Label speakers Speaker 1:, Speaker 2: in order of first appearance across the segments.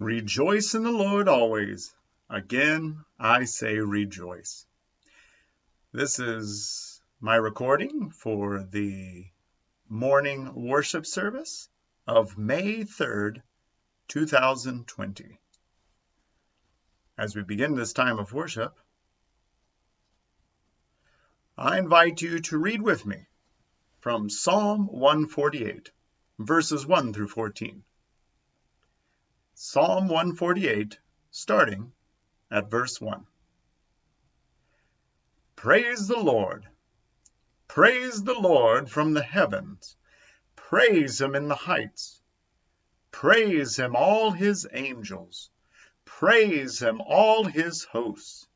Speaker 1: Rejoice in the Lord always. Again, I say rejoice. This is my recording for the morning worship service of May 3rd, 2020. As we begin this time of worship, I invite you to read with me from Psalm 148, verses 1 through 14. Psalm 148, starting at verse 1. Praise the Lord! Praise the Lord from the heavens! Praise him in the heights! Praise him, all his angels! Praise him, all his hosts!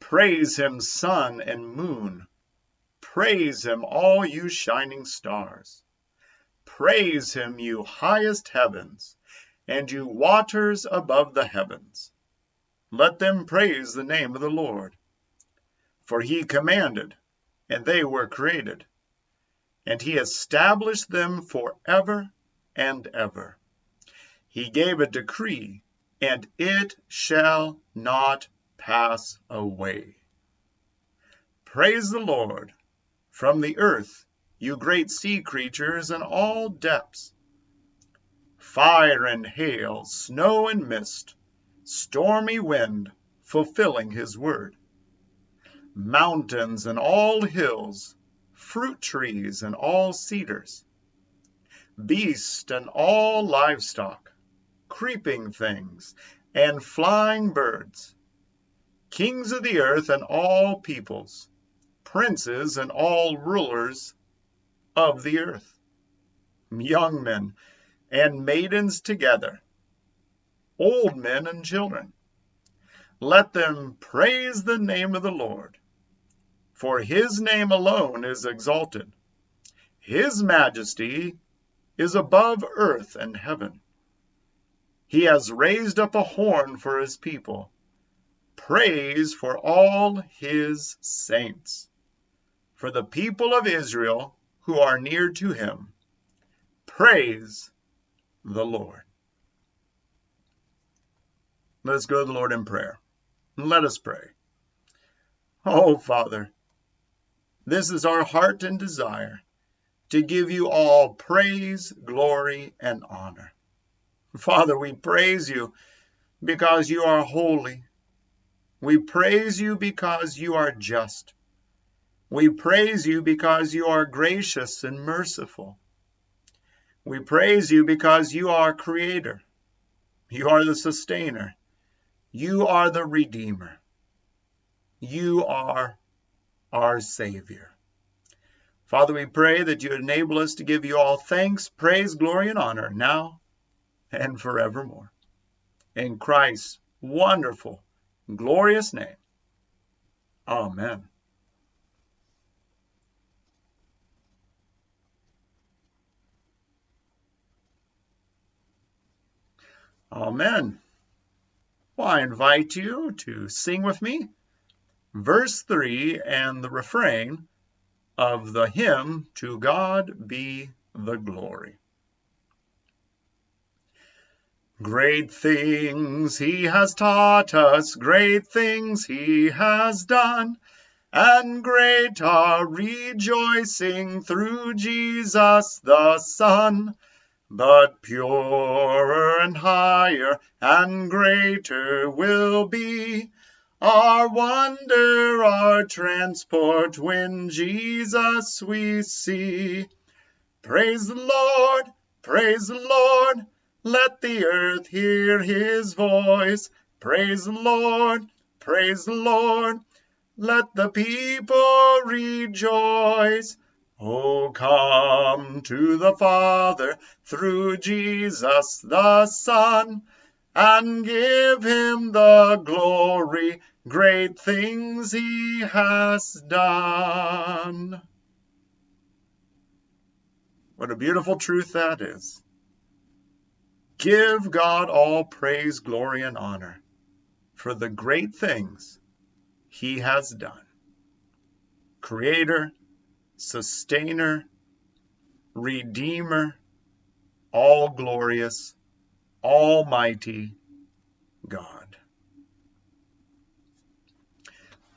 Speaker 1: Praise him, sun and moon! Praise him, all you shining stars! Praise him, you highest heavens! And you waters above the heavens. Let them praise the name of the Lord. For he commanded, and they were created, and he established them for ever and ever. He gave a decree, and it shall not pass away. Praise the Lord from the earth, you great sea creatures and all depths fire and hail, snow and mist, stormy wind, fulfilling his word. Mountains and all hills, fruit trees and all cedars, beast and all livestock, creeping things and flying birds, kings of the earth and all peoples, princes and all rulers of the earth, young men and maidens together, old men and children. Let them praise the name of the Lord, for his name alone is exalted. His majesty is above earth and heaven. He has raised up a horn for his people, praise for all his saints, for the people of Israel who are near to him. Praise the Lord. Let us go to the Lord in prayer. Let us pray. Oh, Father, this is our heart and desire to give you all praise, glory, and honor. Father, we praise you because you are holy. We praise you because you are just. We praise you because you are gracious and merciful. We praise you because you are creator. You are the sustainer. You are the redeemer. You are our savior. Father, we pray that you enable us to give you all thanks, praise, glory, and honor now and forevermore. In Christ's wonderful, glorious name. Amen. Amen. Well, I invite you to sing with me verse 3 and the refrain of the hymn, To God Be the Glory. Great things he has taught us, great things he has done, and great our rejoicing through Jesus the Son. But purer and higher and greater will be our wonder, our transport when Jesus we see. Praise the Lord, praise the Lord, let the earth hear his voice. Praise the Lord, praise the Lord, let the people rejoice. Oh, come to the Father through Jesus the Son, and give him the glory, great things he has done. What a beautiful truth that is. Give God all praise, glory, and honor for the great things he has done. Creator, sustainer, redeemer, all glorious, Almighty God.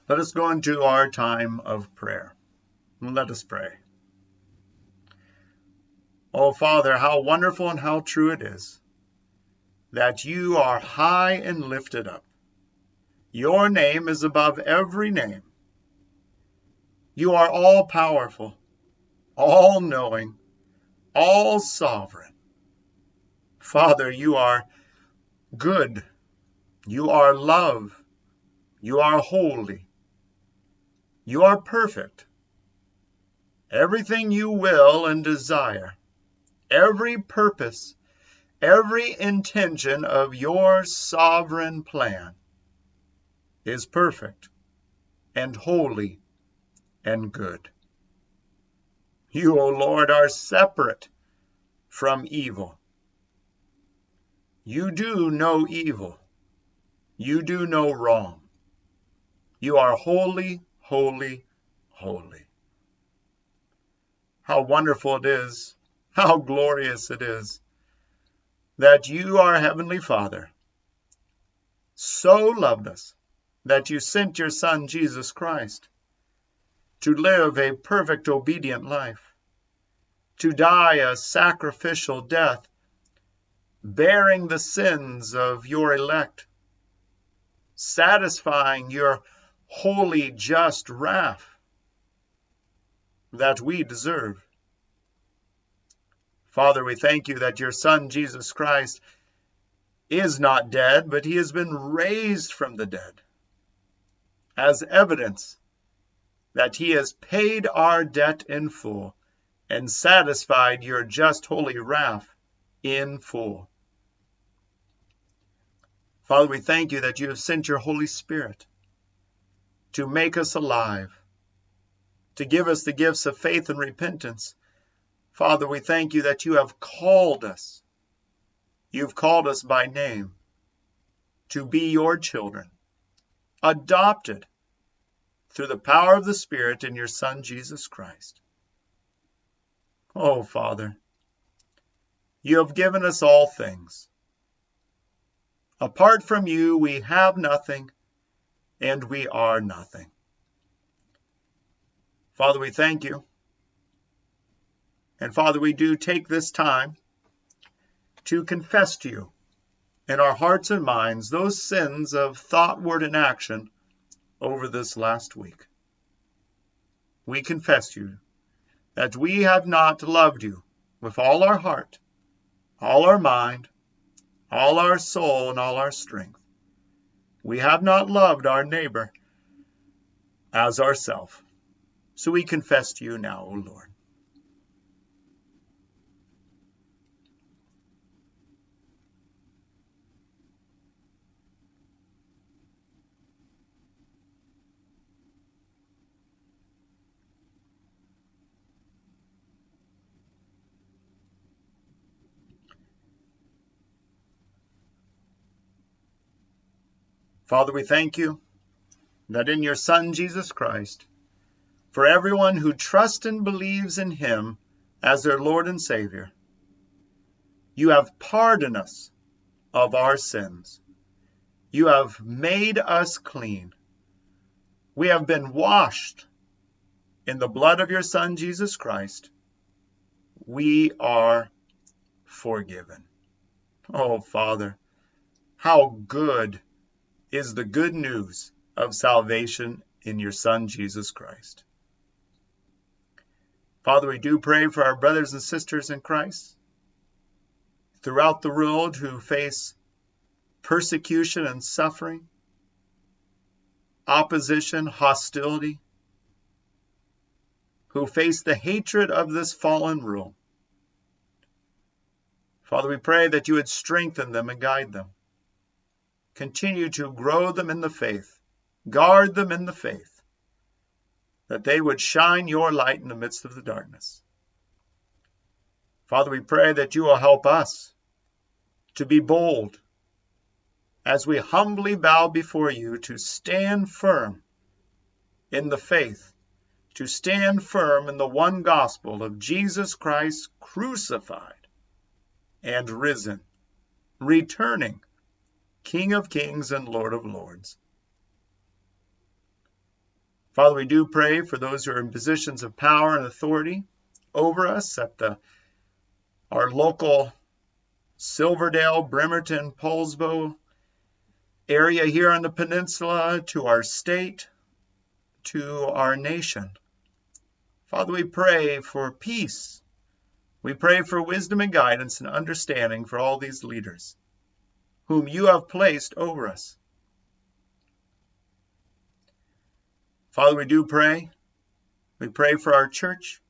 Speaker 1: Let us go into our time of prayer. Let us pray. Oh, Father, how wonderful and how true it is that you are high and lifted up. Your name is above every name. You are all powerful, all knowing, all sovereign. Father, you are good. You are love. You are holy. You are perfect. Everything you will and desire, every purpose, every intention of your sovereign plan is perfect and holy and good. You, O Lord, are separate from evil. You do no evil. You do no wrong. You are holy, holy, holy. How wonderful it is, how glorious it is that you, our Heavenly Father, so loved us that you sent your Son, Jesus Christ, to live a perfect obedient life, to die a sacrificial death, bearing the sins of your elect, satisfying your holy, just wrath that we deserve. Father, we thank you that your Son, Jesus Christ, is not dead, but he has been raised from the dead as evidence that he has paid our debt in full and satisfied your just holy wrath in full. Father, we thank you that you have sent your Holy Spirit to make us alive, to give us the gifts of faith and repentance. Father, we thank you that you have called us. You've called us by name to be your children, adopted through the power of the Spirit in your Son, Jesus Christ. Oh, Father, you have given us all things. Apart from you, we have nothing and we are nothing. Father, we thank you. And Father, we do take this time to confess to you in our hearts and minds those sins of thought, word, and action over this last week. We confess you that we have not loved you with all our heart, all our mind, all our soul, and all our strength. We have not loved our neighbor as ourself. So we confess to you now, O Lord. Father, we thank you that in your Son, Jesus Christ, for everyone who trusts and believes in him as their Lord and Savior, you have pardoned us of our sins. You have made us clean. We have been washed in the blood of your Son, Jesus Christ. We are forgiven. Oh, Father, how good is the good news of salvation in your Son, Jesus Christ. Father, we do pray for our brothers and sisters in Christ throughout the world who face persecution and suffering, opposition, hostility, who face the hatred of this fallen world. Father, we pray that you would strengthen them and guide them. Continue to grow them in the faith, guard them in the faith, that they would shine your light in the midst of the darkness. Father, we pray that you will help us to be bold as we humbly bow before you to stand firm in the faith, to stand firm in the one gospel of Jesus Christ crucified and risen returning, King of kings and Lord of lords. Father, we do pray for those who are in positions of power and authority over us at the our local Silverdale, Bremerton, Poulsbo area here on the peninsula, to our state, to our nation. Father, we pray for peace. We pray for wisdom and guidance and understanding for all these leaders whom you have placed over us. Father, we do pray. We pray for our church.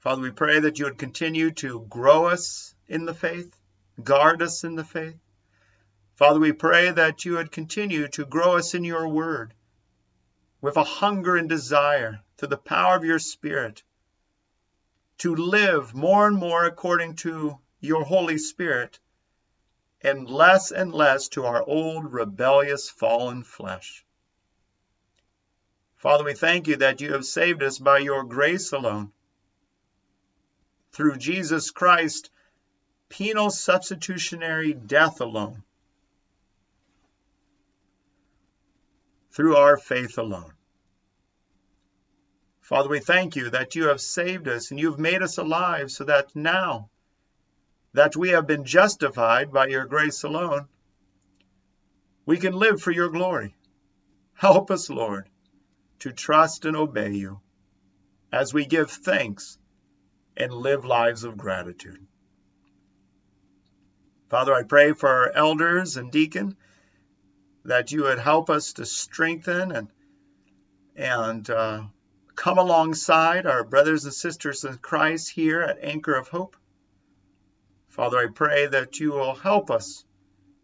Speaker 1: Father, we pray that you would continue to grow us in the faith, guard us in the faith. Father, we pray that you would continue to grow us in your word with a hunger and desire through the power of your Spirit to live more and more according to your Holy Spirit and less and less to our old rebellious fallen flesh. Father, we thank you that you have saved us by your grace alone. Through Jesus Christ, penal substitutionary death alone. Through our faith alone. Father, we thank you that you have saved us and you've made us alive so that now that we have been justified by your grace alone, we can live for your glory. Help us, Lord, to trust and obey you as we give thanks and live lives of gratitude. Father, I pray for our elders and deacon that you would help us to strengthen and and uh, come alongside our brothers and sisters in Christ here at Anchor of Hope. Father, I pray that you will help us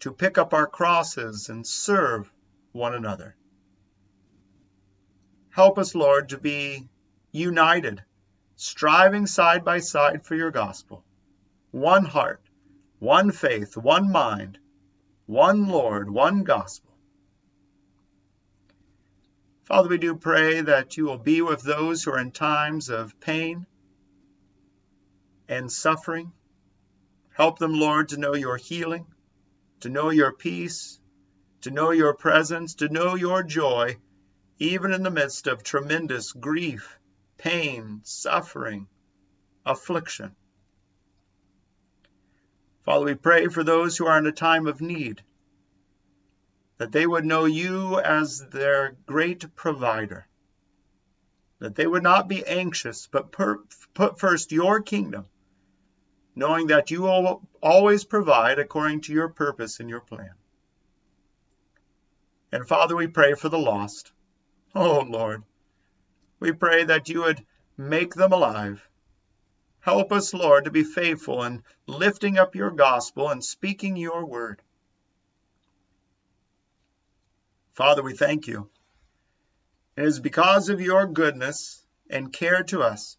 Speaker 1: to pick up our crosses and serve one another. Help us, Lord, to be united, striving side by side for your gospel. One heart, one faith, one mind, one Lord, one gospel. Father, we do pray that you will be with those who are in times of pain and suffering. Help them, Lord, to know your healing, to know your peace, to know your presence, to know your joy even in the midst of tremendous grief, pain, suffering, affliction. Father, we pray for those who are in a time of need, that they would know you as their great provider, that they would not be anxious, but per- put first your kingdom, knowing that you will always provide according to your purpose and your plan. And Father, we pray for the lost. Oh, Lord, we pray that you would make them alive. Help us, Lord, to be faithful in lifting up your gospel and speaking your word. Father, we thank you. It is because of your goodness and care to us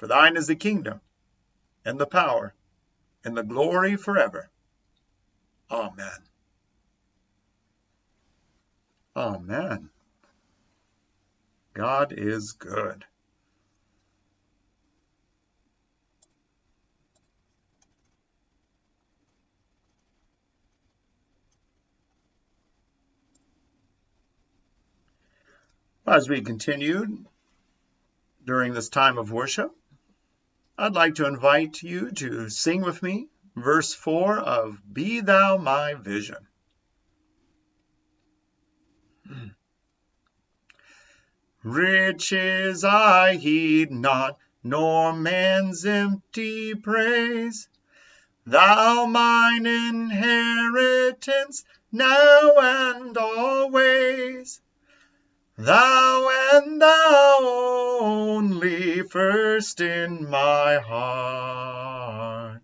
Speaker 1: For thine is the kingdom, and the power, and the glory forever. Amen. Amen. God is good. As we continued during this time of worship, I'd like to invite you to sing with me verse 4 of Be Thou My Vision. Riches I heed not, nor man's empty praise. Thou mine inheritance now and always. Thou and thou only first in my heart.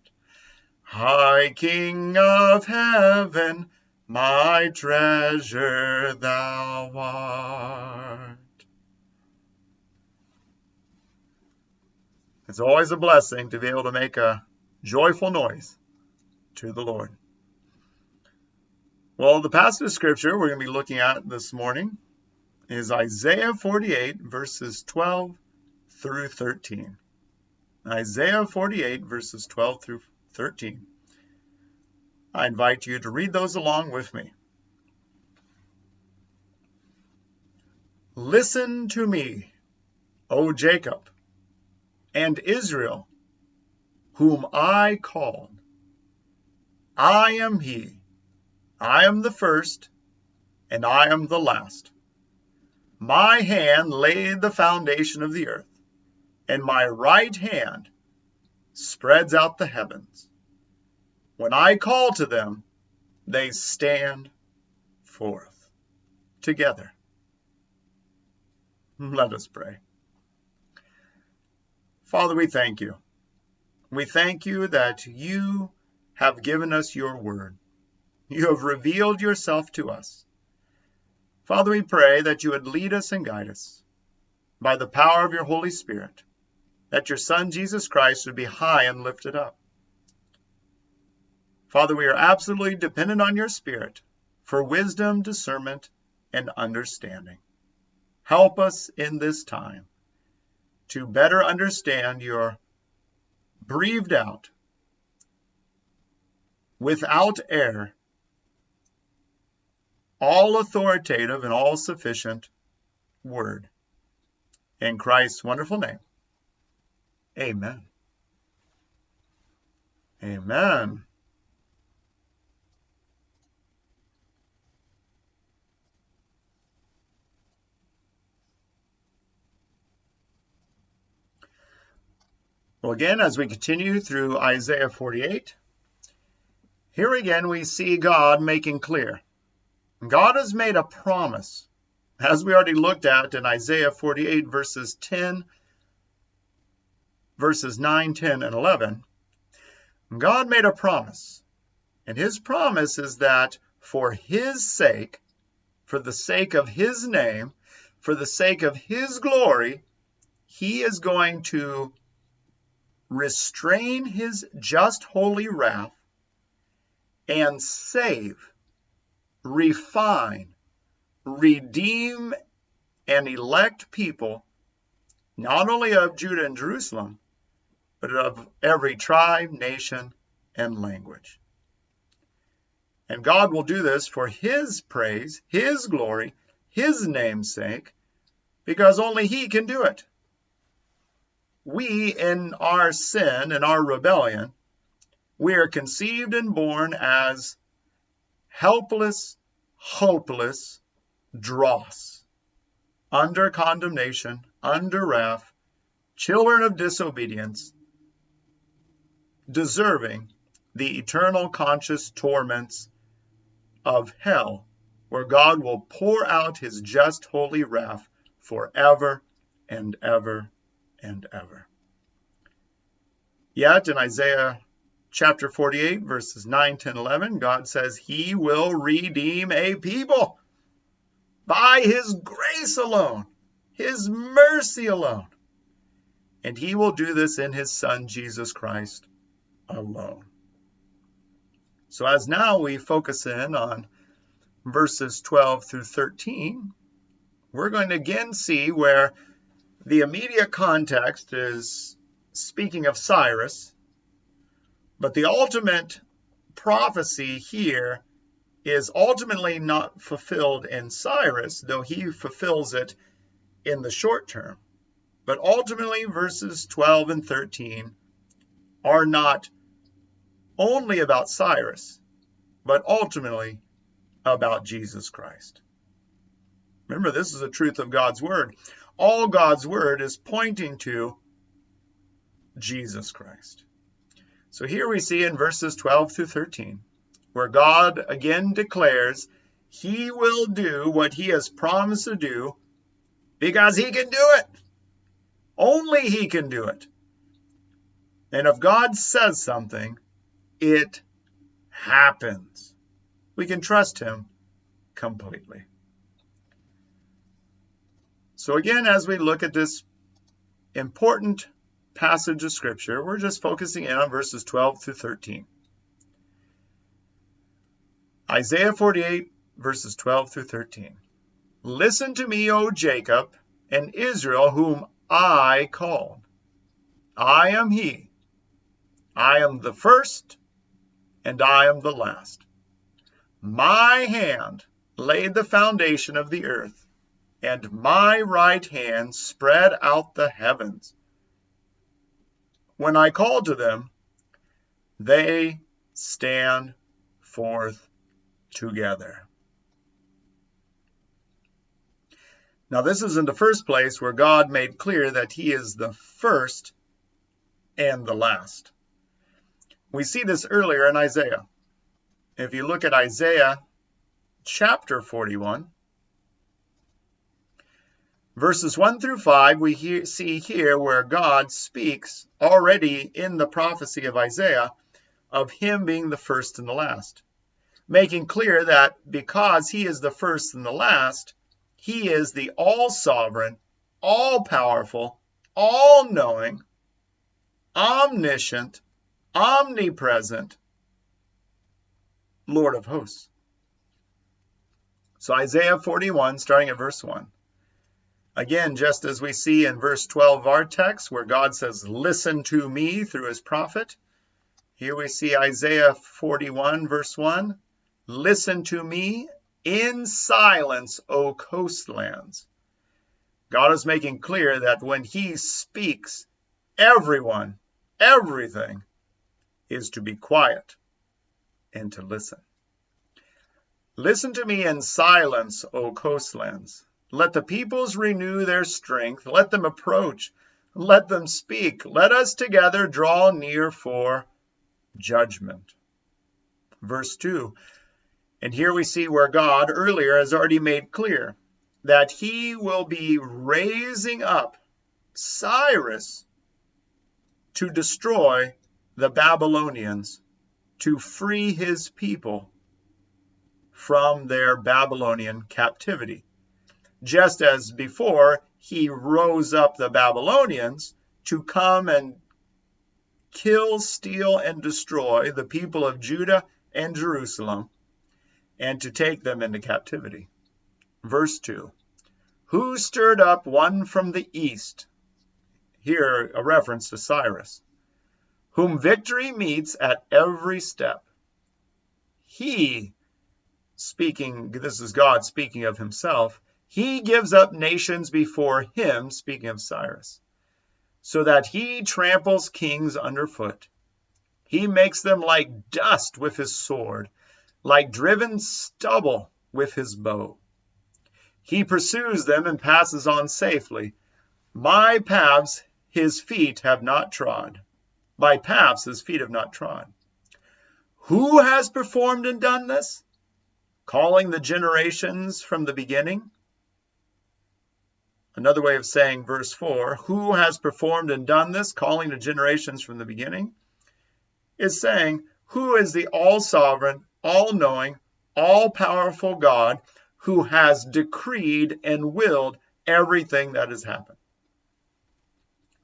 Speaker 1: High King of heaven, my treasure thou art. It's always a blessing to be able to make a joyful noise to the Lord. Well, the passage of scripture we're going to be looking at this morning is Isaiah 48, verses 12 through 13. Isaiah 48, verses 12 through 13. I invite you to read those along with me. Listen to me, O Jacob, and Israel, whom I called. I am he. I am the first, and I am the last. My hand laid the foundation of the earth, and my right hand spreads out the heavens. When I call to them, they stand forth together. Let us pray. Father, we thank you. We thank you that you have given us your word. You have revealed yourself to us. Father, we pray that you would lead us and guide us by the power of your Holy Spirit, that your Son, Jesus Christ, would be high and lifted up. Father, we are absolutely dependent on your Spirit for wisdom, discernment, and understanding. Help us in this time to better understand your breathed out, without error, all authoritative and all sufficient word. In Christ's wonderful name. Amen. Amen. Well, again, as we continue through Isaiah 48, here again we see God making clear God has made a promise, as we already looked at in Isaiah 48, verses 10, verses 9, 10, and 11. God made a promise, and his promise is that for his sake, for the sake of his name, for the sake of his glory, he is going to restrain his just holy wrath and save refine, redeem, and elect people, not only of Judah and Jerusalem, but of every tribe, nation, and language. And God will do this for His praise, His glory, His name's sake, because only He can do it. We, in our sin and our rebellion, we are conceived and born as helpless, hopeless dross, under condemnation, under wrath, children of disobedience, deserving the eternal conscious torments of hell, where God will pour out his just holy wrath forever and ever and ever. Yet in Isaiah chapter 48, verses 9, 10, 11, God says he will redeem a people by his grace alone, his mercy alone. And he will do this in his Son, Jesus Christ, alone. So, as now we focus in on verses 12 through 13, we're going to again see where the immediate context is speaking of Cyrus but the ultimate prophecy here is ultimately not fulfilled in Cyrus, though he fulfills it in the short term. But ultimately, verses 12 and 13 are not only about Cyrus, but ultimately about Jesus Christ. Remember, this is the truth of God's Word. All God's Word is pointing to Jesus Christ. So here we see in verses 12 through 13, where God again declares he will do what he has promised to do because he can do it. Only he can do it. And if God says something, it happens. We can trust him completely. So again, as we look at this important passage of scripture, we're just focusing in on verses 12 through 13. Isaiah 48, verses 12 through 13. Listen to me, O Jacob, and Israel, whom I called. I am he. I am the first, and I am the last. My hand laid the foundation of the earth, and my right hand spread out the heavens. When I call to them, they stand forth together. Now, this is in the first place where God made clear that He is the first and the last. We see this earlier in Isaiah. If you look at Isaiah chapter 41, verses 1 through 5, we hear, see here where God speaks already in the prophecy of Isaiah of Him being the first and the last making clear that because he is the first and the last, he is the all sovereign, all powerful, all knowing, omniscient, omnipresent Lord of hosts. So Isaiah 41, starting at verse 1. Again, just as we see in verse 12 of our text, where God says, Listen to me through his prophet, here we see Isaiah 41, verse 1. Listen to me in silence, O coastlands. God is making clear that when He speaks, everyone, everything is to be quiet and to listen. Listen to me in silence, O coastlands. Let the peoples renew their strength. Let them approach. Let them speak. Let us together draw near for judgment. Verse 2 and here we see where God earlier has already made clear that he will be raising up Cyrus to destroy the Babylonians, to free his people from their Babylonian captivity. Just as before, he rose up the Babylonians to come and kill, steal, and destroy the people of Judah and Jerusalem and to take them into captivity. Verse 2 Who stirred up one from the east? Here, a reference to Cyrus, whom victory meets at every step. He, speaking, this is God speaking of himself, he gives up nations before him, speaking of Cyrus, so that he tramples kings underfoot. He makes them like dust with his sword like driven stubble with his bow. He pursues them and passes on safely. My paths his feet have not trod. My paths his feet have not trod. Who has performed and done this? Calling the generations from the beginning? Another way of saying verse 4 Who has performed and done this? Calling the generations from the beginning? Is saying, Who is the all sovereign, all knowing, all powerful God who has decreed and willed everything that has happened.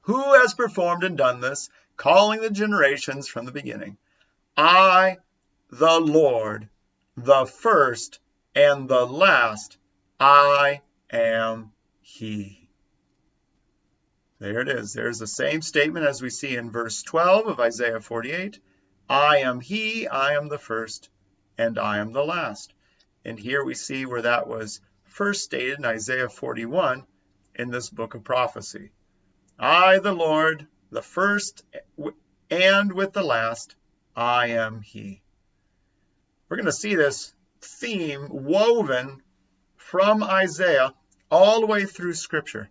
Speaker 1: Who has performed and done this, calling the generations from the beginning? I, the Lord, the first and the last, I am He. There it is. There's the same statement as we see in verse 12 of Isaiah 48. I am He, I am the first and I am the last. And here we see where that was first stated in Isaiah 41 in this book of prophecy. I, the Lord, the first and with the last, I am He. We're going to see this theme woven from Isaiah all the way through Scripture.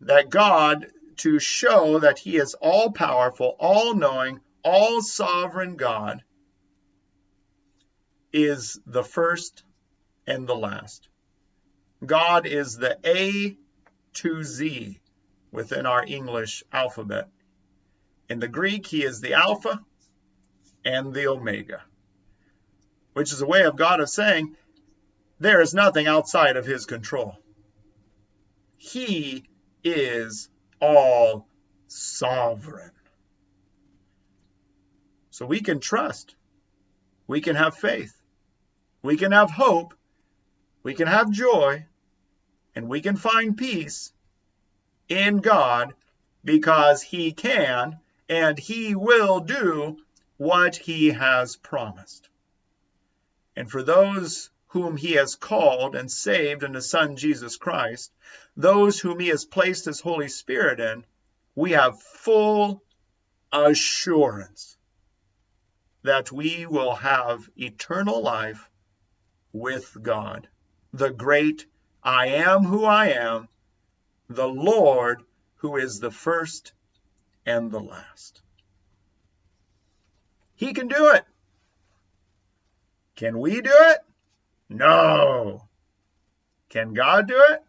Speaker 1: That God, to show that He is all powerful, all knowing, all sovereign God, is the first and the last. God is the A to Z within our English alphabet. In the Greek, he is the Alpha, and the Omega, which is a way of God of saying there is nothing outside of his control. He is all sovereign. So we can trust, we can have faith, we can have hope, we can have joy, and we can find peace in God because He can and He will do what He has promised. And for those whom He has called and saved in His Son Jesus Christ, those whom He has placed His Holy Spirit in, we have full assurance that we will have eternal life with God, the great I am who I am, the Lord who is the first and the last. He can do it. Can we do it? No. Can God do it?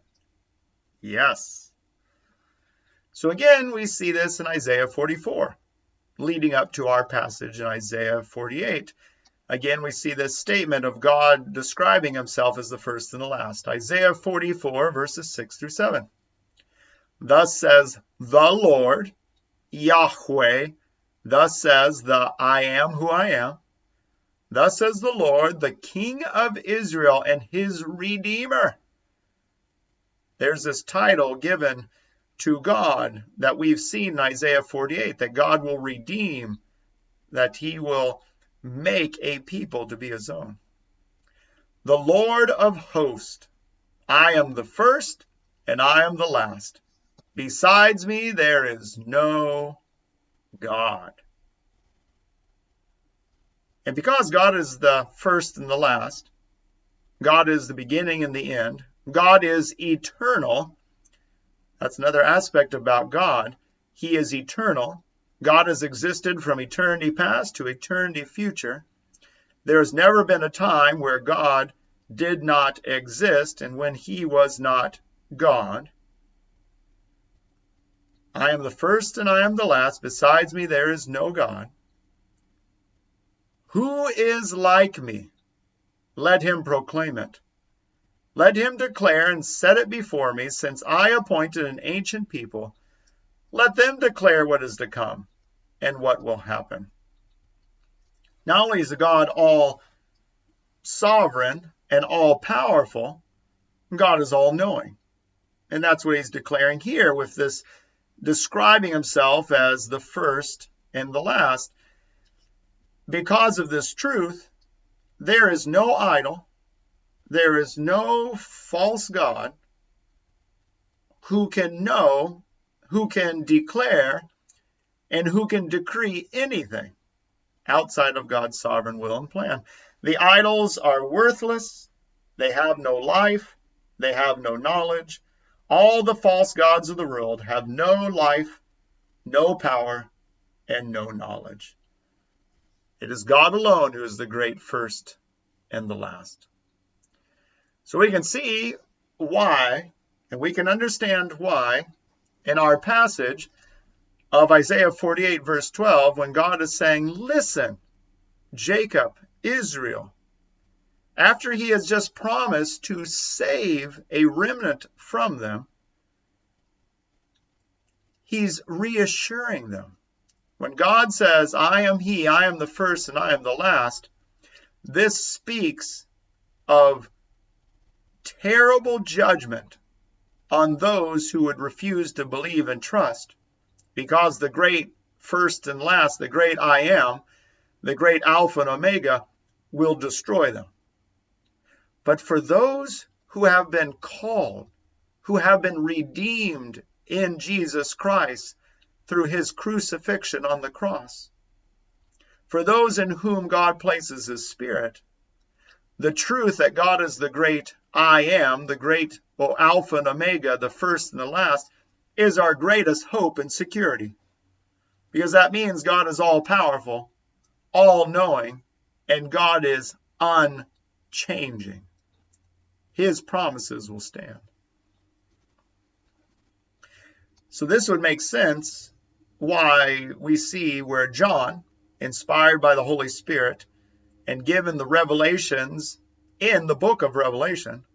Speaker 1: Yes. So again, we see this in Isaiah 44, leading up to our passage in Isaiah 48. Again, we see this statement of God describing himself as the first and the last. Isaiah 44, verses 6 through 7. Thus says the Lord, Yahweh, thus says the I am who I am. Thus says the Lord, the King of Israel and his Redeemer. There's this title given to God that we've seen in Isaiah 48 that God will redeem, that he will make a people to be his own. The Lord of hosts, I am the first and I am the last. Besides me, there is no God. And because God is the first and the last, God is the beginning and the end, God is eternal. That's another aspect about God. He is eternal. God has existed from eternity past to eternity future. There has never been a time where God did not exist and when he was not God. I am the first and I am the last. Besides me, there is no God. Who is like me? Let him proclaim it. Let him declare and set it before me, since I appointed an ancient people. Let them declare what is to come and what will happen. Not only is God all sovereign and all powerful, God is all knowing. And that's what he's declaring here with this describing himself as the first and the last. Because of this truth, there is no idol, there is no false God who can know, who can declare, and who can decree anything outside of God's sovereign will and plan. The idols are worthless, they have no life, they have no knowledge, all the false gods of the world have no life, no power, and no knowledge. It is God alone who is the great first and the last. So we can see why, and we can understand why in our passage of Isaiah 48, verse 12, when God is saying, Listen, Jacob, Israel, after he has just promised to save a remnant from them, he's reassuring them. When God says, I am he, I am the first, and I am the last, this speaks of terrible judgment on those who would refuse to believe and trust, because the great first and last, the great I am, the great Alpha and Omega, will destroy them. But for those who have been called, who have been redeemed in Jesus Christ through his crucifixion on the cross, for those in whom God places his Spirit, the truth that God is the great I am, the great well, Alpha and Omega, the first and the last, is our greatest hope and security. Because that means God is all powerful, all knowing, and God is unchanging his promises will stand. So this would make sense why we see where John inspired by the Holy Spirit, and given the revelations in the book of Revelation,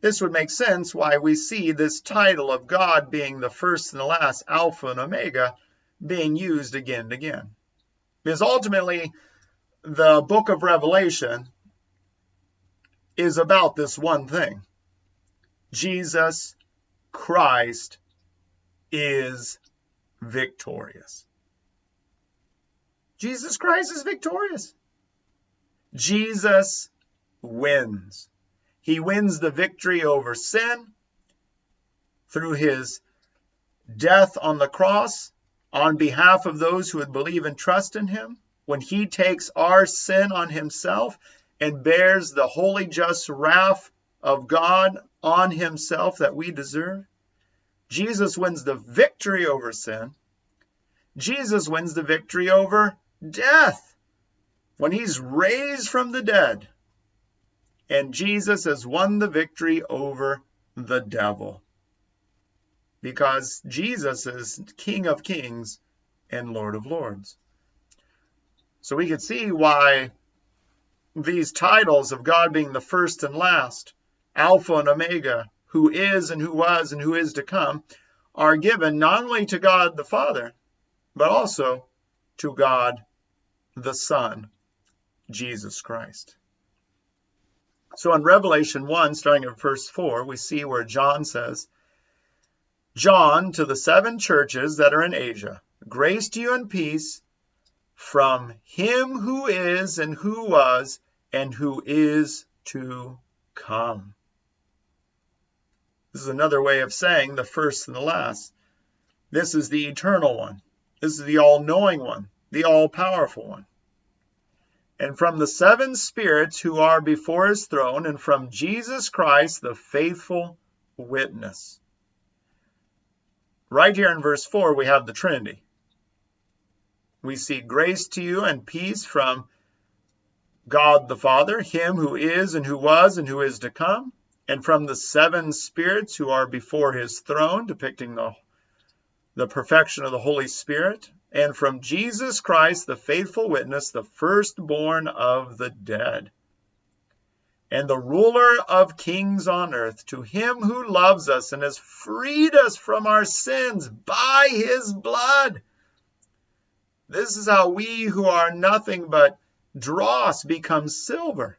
Speaker 1: this would make sense why we see this title of God being the first and the last, Alpha and Omega, being used again and again. Because ultimately, the book of Revelation is about this one thing Jesus Christ is victorious. Jesus Christ is victorious. Jesus wins. He wins the victory over sin through his death on the cross on behalf of those who would believe and trust in him. When he takes our sin on himself and bears the holy, just wrath of God on himself that we deserve. Jesus wins the victory over sin. Jesus wins the victory over death when he's raised from the dead. And Jesus has won the victory over the devil because Jesus is King of Kings and Lord of Lords. So we can see why these titles of God being the first and last, Alpha and Omega, who is and who was and who is to come, are given not only to God the Father, but also to God the Son, Jesus Christ. So in Revelation 1, starting at verse 4, we see where John says, John to the seven churches that are in Asia, grace to you and peace from him who is and who was and who is to come. This is another way of saying the first and the last. This is the eternal one. This is the all knowing one, the all powerful one. And from the seven spirits who are before his throne, and from Jesus Christ, the faithful witness. Right here in verse 4, we have the Trinity. We see grace to you and peace from God the Father, him who is and who was and who is to come, and from the seven spirits who are before his throne, depicting the, the perfection of the Holy Spirit, and from Jesus Christ, the faithful witness, the firstborn of the dead, and the ruler of kings on earth, to him who loves us and has freed us from our sins by his blood. This is how we who are nothing but dross become silver.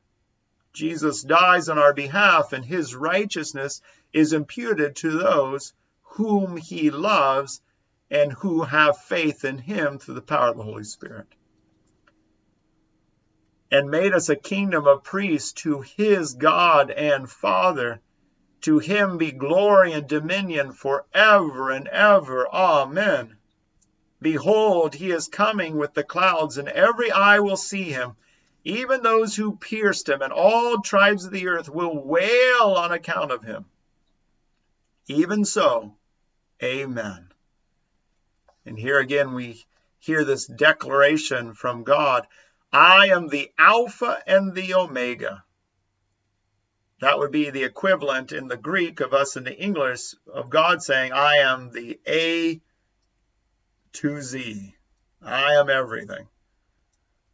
Speaker 1: Jesus dies on our behalf, and his righteousness is imputed to those whom he loves and who have faith in him through the power of the Holy Spirit. And made us a kingdom of priests to his God and Father. To him be glory and dominion forever and ever. Amen. Behold, he is coming with the clouds, and every eye will see him, even those who pierced him, and all tribes of the earth will wail on account of him. Even so, amen. And here again we hear this declaration from God I am the Alpha and the Omega. That would be the equivalent in the Greek of us in the English of God saying, I am the A to Z. I am everything.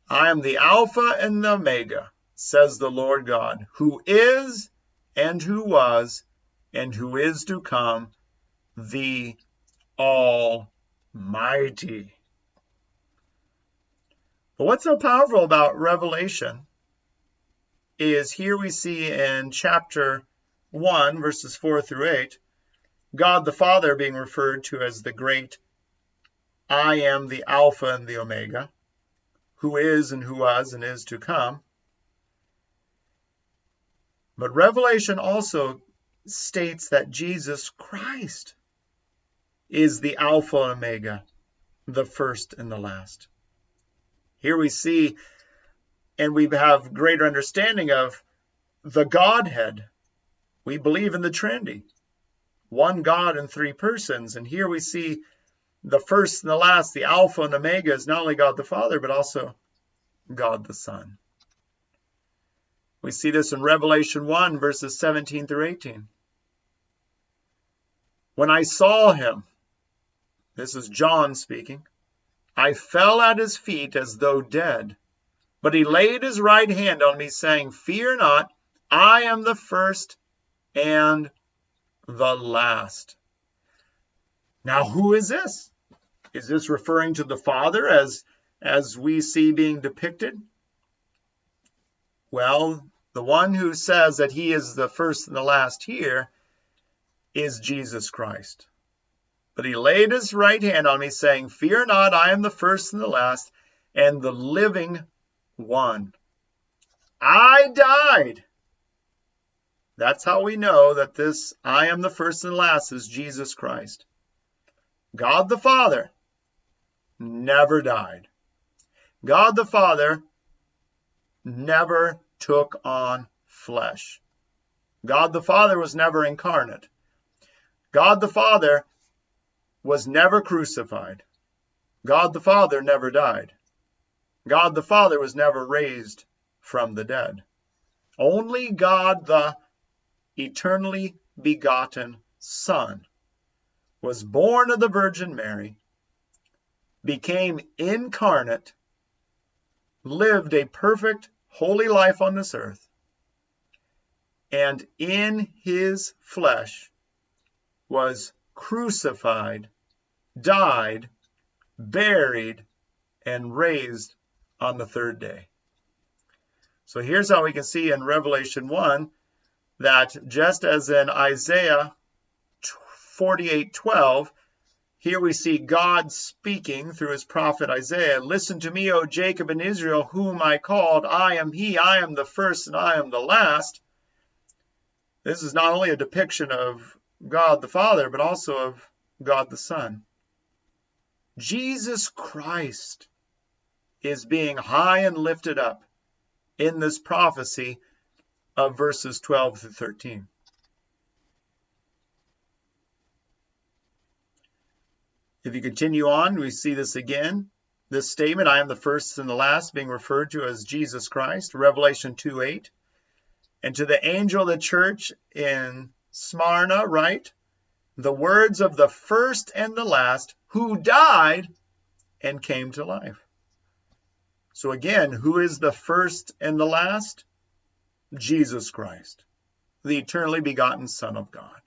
Speaker 1: I am the Alpha and the Omega, says the Lord God, who is and who was and who is to come, the Almighty. But what's so powerful about Revelation is here we see in chapter 1, verses 4 through 8, God the Father being referred to as the great I am the Alpha and the Omega, who is and who was and is to come. But Revelation also states that Jesus Christ is the Alpha and Omega, the first and the last. Here we see and we have greater understanding of the Godhead. We believe in the Trinity, one God in three persons. And here we see the first and the last, the Alpha and the Omega, is not only God the Father, but also God the Son. We see this in Revelation 1, verses 17 through 18. When I saw him, this is John speaking, I fell at his feet as though dead. But he laid his right hand on me, saying, Fear not, I am the first and the last. Now, who is this? Is this referring to the Father as, as we see being depicted? Well, the one who says that he is the first and the last here is Jesus Christ. But he laid his right hand on me, saying, Fear not, I am the first and the last, and the living one. I died. That's how we know that this I am the first and last is Jesus Christ. God the Father never died. God the Father never took on flesh. God the Father was never incarnate. God the Father was never crucified. God the Father never died. God the Father was never raised from the dead. Only God the eternally begotten Son was born of the Virgin Mary, became incarnate, lived a perfect, holy life on this earth, and in his flesh was crucified died, buried, and raised on the third day. So here's how we can see in Revelation 1 that just as in Isaiah 48:12, here we see God speaking through his prophet Isaiah, Listen to me, O Jacob and Israel, whom I called. I am he, I am the first, and I am the last. This is not only a depiction of God the Father, but also of God the Son. Jesus Christ is being high and lifted up in this prophecy of verses 12 to 13. If you continue on, we see this again. This statement, I am the first and the last, being referred to as Jesus Christ, Revelation 2 8. And to the angel of the church in Smyrna, write, the words of the first and the last who died and came to life. So again, who is the first and the last? Jesus Christ, the eternally begotten Son of God.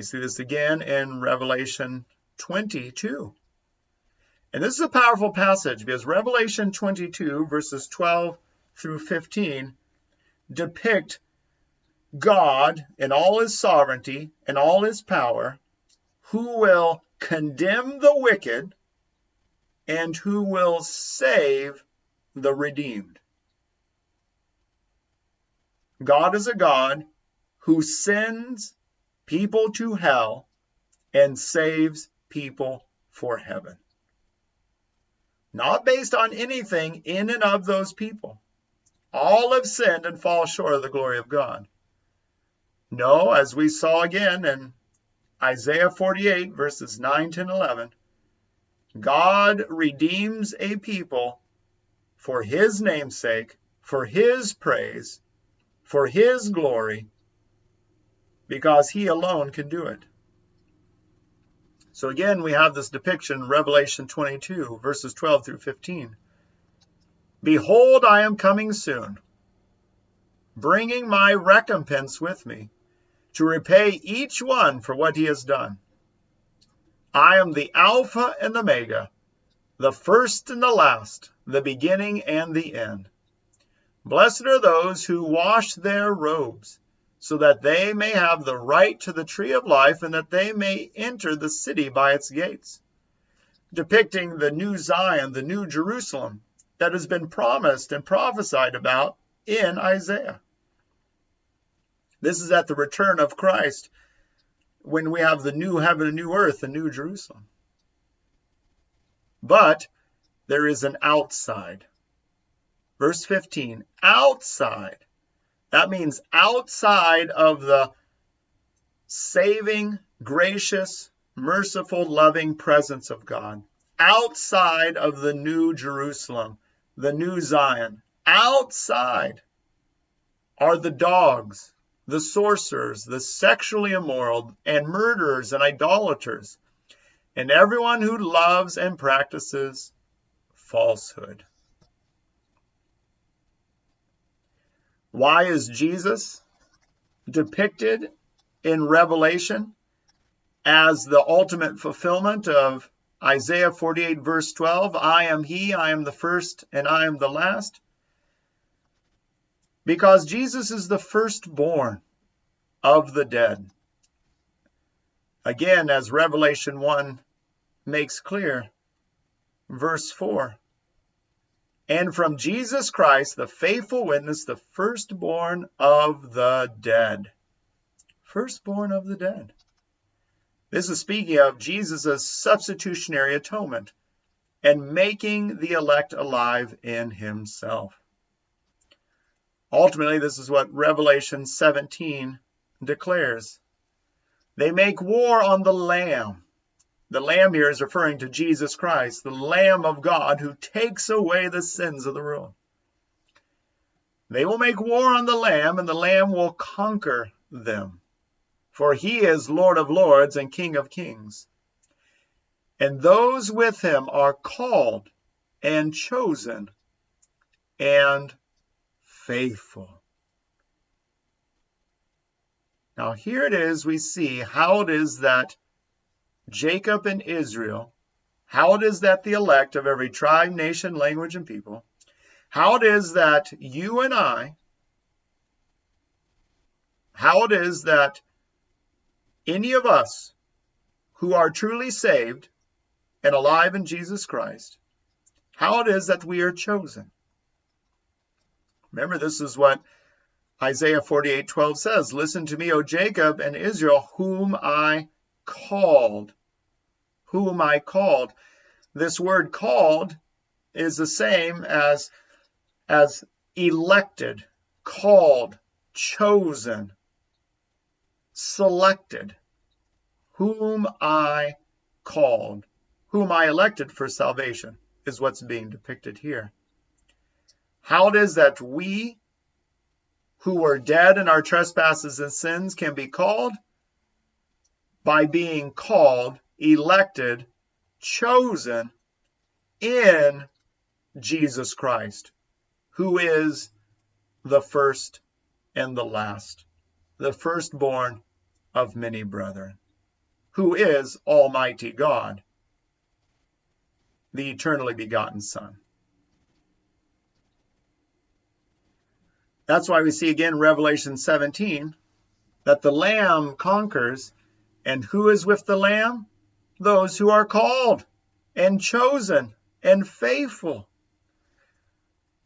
Speaker 1: We see this again in Revelation 22. And this is a powerful passage because Revelation 22, verses 12 through 15, depict God in all his sovereignty and all his power, who will condemn the wicked and who will save the redeemed. God is a God who sends people to hell and saves people for heaven. Not based on anything in and of those people. All have sinned and fall short of the glory of God. No, as we saw again in Isaiah 48, verses 9 to 11, God redeems a people for his namesake, for his praise, for his glory, because he alone can do it. So again, we have this depiction, Revelation 22, verses 12 through 15. Behold, I am coming soon, bringing my recompense with me to repay each one for what he has done. I am the Alpha and the Omega, the first and the last, the beginning and the end. Blessed are those who wash their robes, so that they may have the right to the tree of life and that they may enter the city by its gates. Depicting the new Zion, the new Jerusalem that has been promised and prophesied about in Isaiah. This is at the return of Christ when we have the new heaven and new earth, the new Jerusalem. But there is an outside. Verse 15, outside. That means outside of the saving, gracious, merciful, loving presence of God. Outside of the new Jerusalem, the new Zion. Outside are the dogs, the sorcerers, the sexually immoral, and murderers and idolaters, and everyone who loves and practices falsehood. Why is Jesus depicted in Revelation as the ultimate fulfillment of Isaiah 48, verse 12 I am He, I am the first, and I am the last? Because Jesus is the firstborn of the dead. Again, as Revelation 1 makes clear, verse 4 and from Jesus Christ, the faithful witness, the firstborn of the dead. Firstborn of the dead. This is speaking of Jesus' substitutionary atonement and making the elect alive in himself. Ultimately, this is what Revelation 17 declares. They make war on the Lamb the lamb here is referring to Jesus Christ, the Lamb of God who takes away the sins of the world. They will make war on the Lamb, and the Lamb will conquer them. For he is Lord of lords and King of kings. And those with him are called and chosen and faithful. Now, here it is, we see how it is that Jacob and Israel, how it is that the elect of every tribe, nation, language, and people, how it is that you and I, how it is that any of us who are truly saved and alive in Jesus Christ, how it is that we are chosen. Remember, this is what Isaiah 48:12 says, "Listen to me, O Jacob and Israel, whom I called whom I called. This word called is the same as, as elected, called, chosen, selected. Whom I called, whom I elected for salvation, is what's being depicted here. How it is that we who were dead in our trespasses and sins can be called? By being called elected, chosen in Jesus Christ, who is the first and the last, the firstborn of many brethren, who is Almighty God, the eternally begotten Son. That's why we see again Revelation 17 that the Lamb conquers. And who is with the Lamb? those who are called and chosen and faithful.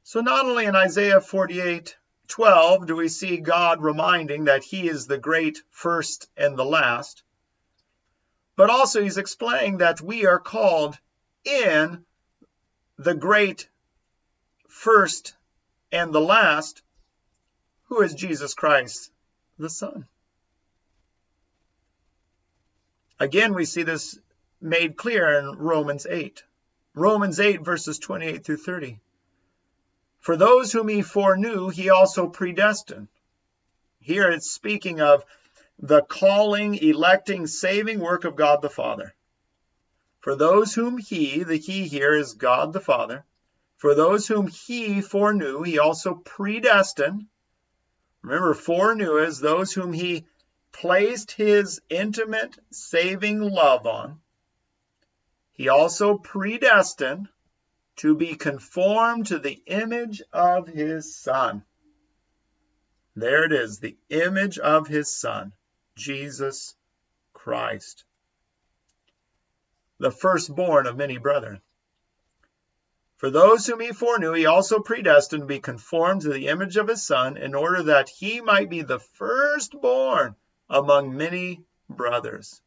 Speaker 1: So not only in Isaiah 48 12 do we see God reminding that he is the great first and the last, but also he's explaining that we are called in the great first and the last, who is Jesus Christ, the Son. Again, we see this made clear in Romans 8. Romans 8, verses 28 through 30. For those whom he foreknew, he also predestined. Here it's speaking of the calling, electing, saving work of God the Father. For those whom he, the he here is God the Father, for those whom he foreknew, he also predestined. Remember, foreknew is those whom he placed his intimate saving love on. He also predestined to be conformed to the image of his Son. There it is, the image of his Son, Jesus Christ, the firstborn of many brethren. For those whom he foreknew, he also predestined to be conformed to the image of his Son, in order that he might be the firstborn among many brothers.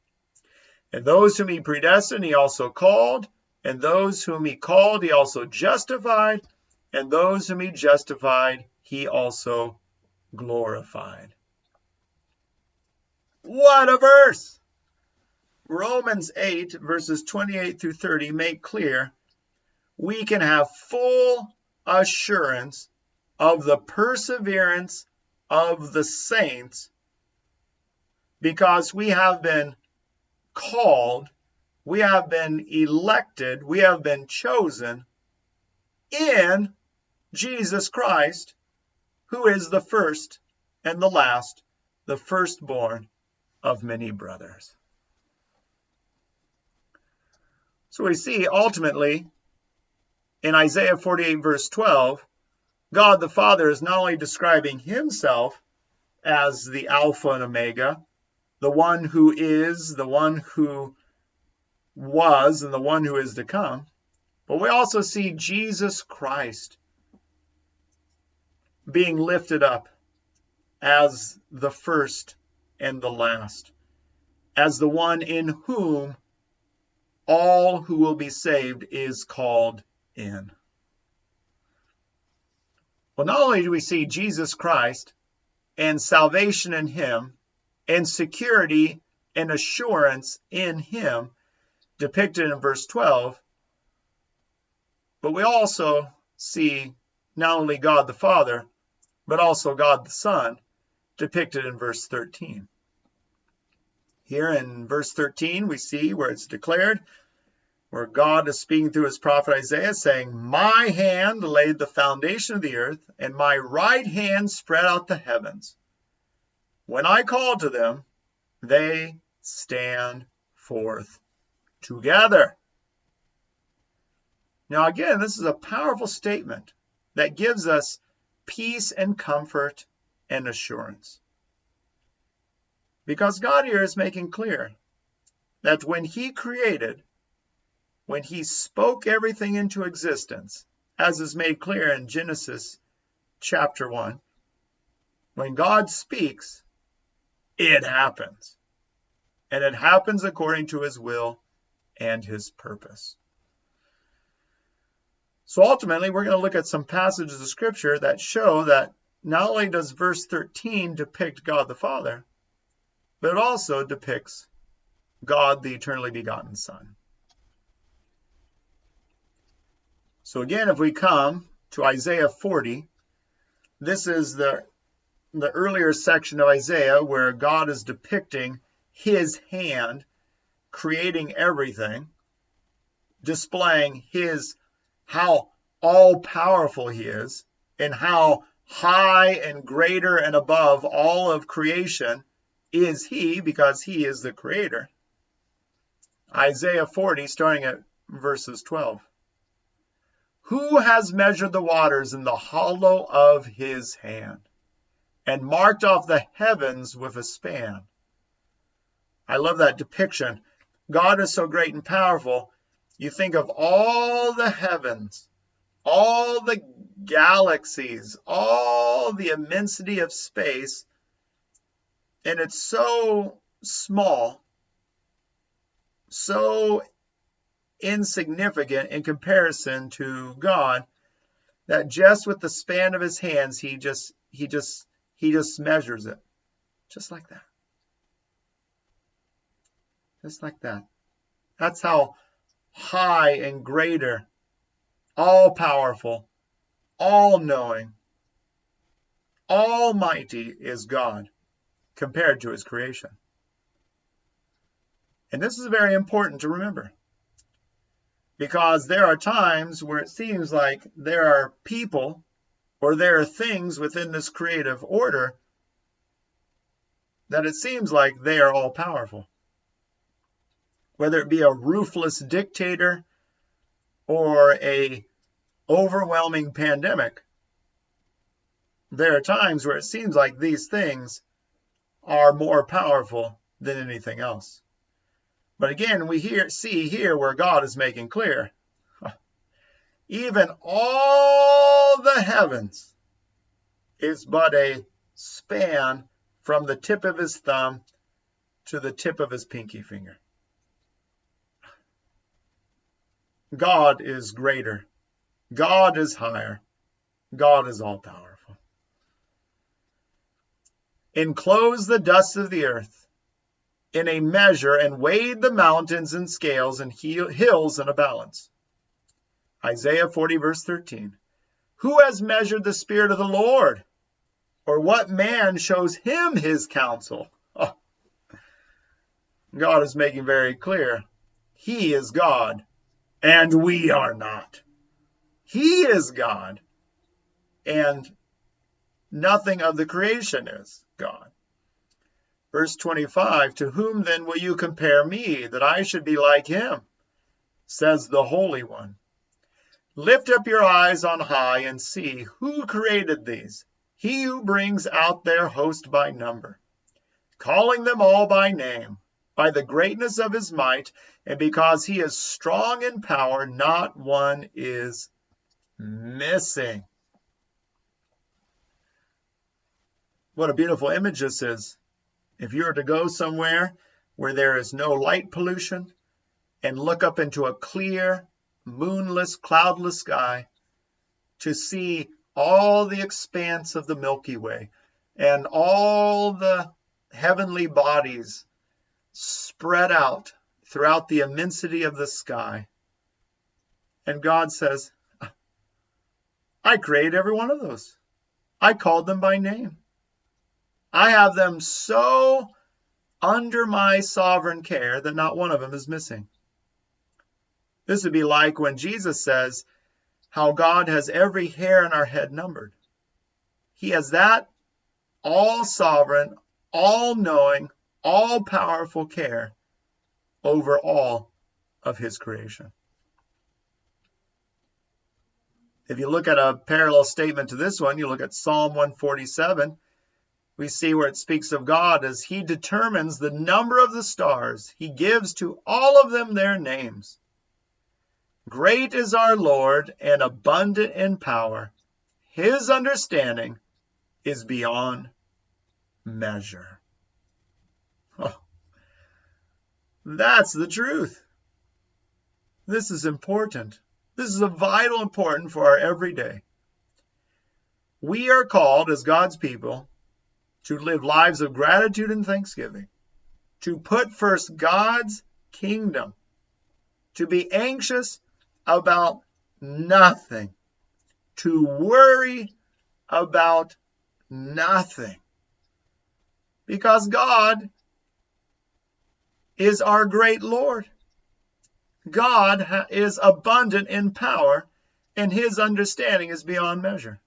Speaker 1: And those whom he predestined, he also called. And those whom he called, he also justified. And those whom he justified, he also glorified. What a verse! Romans 8, verses 28 through 30 make clear we can have full assurance of the perseverance of the saints because we have been called, we have been elected, we have been chosen in Jesus Christ, who is the first and the last, the firstborn of many brothers. So we see ultimately in Isaiah 48, verse 12, God the Father is not only describing himself as the Alpha and Omega, the one who is, the one who was, and the one who is to come, but we also see Jesus Christ being lifted up as the first and the last, as the one in whom all who will be saved is called in. Well, not only do we see Jesus Christ and salvation in Him and security and assurance in Him depicted in verse 12, but we also see not only God the Father, but also God the Son depicted in verse 13. Here in verse 13, we see where it's declared, where God is speaking through his prophet Isaiah, saying, My hand laid the foundation of the earth, and my right hand spread out the heavens. When I call to them, they stand forth together. Now, again, this is a powerful statement that gives us peace and comfort and assurance. Because God here is making clear that when He created, when He spoke everything into existence, as is made clear in Genesis chapter 1, when God speaks, it happens. And it happens according to His will and His purpose. So ultimately, we're going to look at some passages of Scripture that show that not only does verse 13 depict God the Father, but it also depicts God, the eternally begotten Son. So again, if we come to Isaiah 40, this is the, the earlier section of Isaiah where God is depicting his hand creating everything, displaying his how all powerful he is and how high and greater and above all of creation is he because he is the creator. Isaiah 40, starting at verses 12. Who has measured the waters in the hollow of his hand and marked off the heavens with a span? I love that depiction. God is so great and powerful. You think of all the heavens, all the galaxies, all the immensity of space, and it's so small, so insignificant in comparison to God that just with the span of his hands he just he just he just measures it. Just like that. Just like that. That's how high and greater all powerful all knowing almighty is God compared to his creation. And this is very important to remember because there are times where it seems like there are people or there are things within this creative order that it seems like they are all powerful. Whether it be a ruthless dictator or a overwhelming pandemic, there are times where it seems like these things are more powerful than anything else. But again, we hear, see here where God is making clear even all the heavens is but a span from the tip of his thumb to the tip of his pinky finger. God is greater. God is higher. God is all powerful Enclose the dust of the earth in a measure and weighed the mountains in scales and hills in a balance. Isaiah 40, verse 13. Who has measured the Spirit of the Lord? Or what man shows him his counsel? Oh. God is making very clear He is God, and we are not. He is God, and nothing of the creation is God. Verse 25 To whom then will you compare me, that I should be like him? says the Holy One. Lift up your eyes on high and see who created these, he who brings out their host by number, calling them all by name, by the greatness of his might, and because he is strong in power, not one is missing. What a beautiful image this is. If you were to go somewhere where there is no light pollution and look up into a clear, moonless, cloudless sky to see all the expanse of the Milky Way and all the heavenly bodies spread out throughout the immensity of the sky. And God says, I created every one of those. I called them by name. I have them so under my sovereign care that not one of them is missing. This would be like when Jesus says how God has every hair in our head numbered. He has that all sovereign, all knowing, all powerful care over all of his creation. If you look at a parallel statement to this one, you look at Psalm 147 we see where it speaks of God as He determines the number of the stars, He gives to all of them their names. Great is our Lord and abundant in power. His understanding is beyond measure. Oh, that's the truth. This is important. This is a vital important for our everyday. We are called as God's people to live lives of gratitude and thanksgiving, to put first God's kingdom, to be anxious about nothing, to worry about nothing. Because God is our great Lord. God is abundant in power, and his understanding is beyond measure.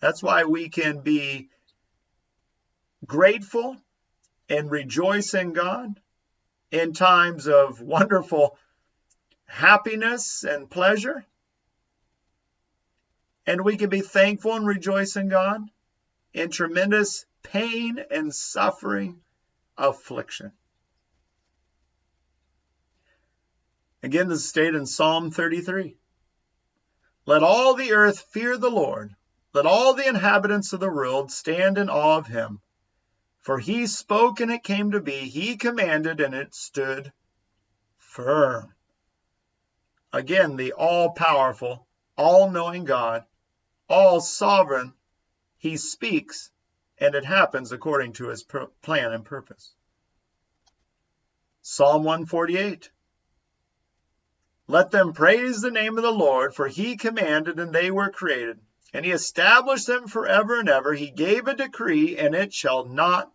Speaker 1: That's why we can be grateful and rejoice in God in times of wonderful happiness and pleasure. And we can be thankful and rejoice in God in tremendous pain and suffering, affliction. Again, this is stated in Psalm 33. Let all the earth fear the Lord. Let all the inhabitants of the world stand in awe of him. For he spoke and it came to be, he commanded and it stood firm. Again, the all powerful, all knowing God, all sovereign, he speaks and it happens according to his plan and purpose. Psalm 148 Let them praise the name of the Lord, for he commanded and they were created, and he established them forever and ever. He gave a decree, and it shall not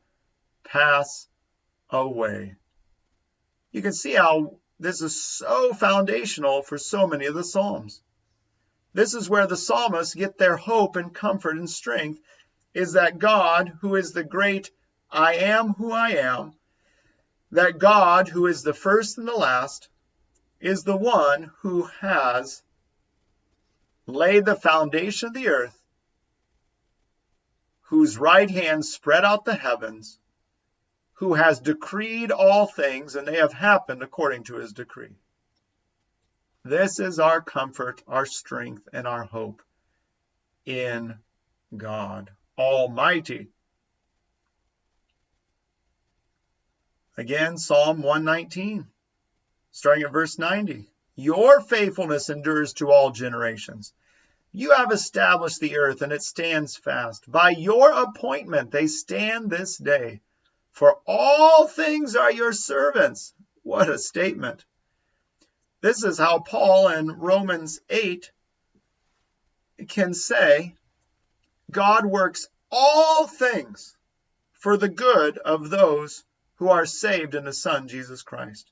Speaker 1: pass away. You can see how this is so foundational for so many of the Psalms. This is where the psalmists get their hope and comfort and strength is that God, who is the great I am who I am, that God, who is the first and the last, is the one who has laid the foundation of the earth, whose right hand spread out the heavens, who has decreed all things, and they have happened according to his decree. This is our comfort, our strength, and our hope in God Almighty. Again, Psalm 119, starting at verse 90. Your faithfulness endures to all generations. You have established the earth, and it stands fast. By your appointment, they stand this day. For all things are your servants. What a statement. This is how Paul in Romans 8 can say, God works all things for the good of those who are saved in the Son, Jesus Christ.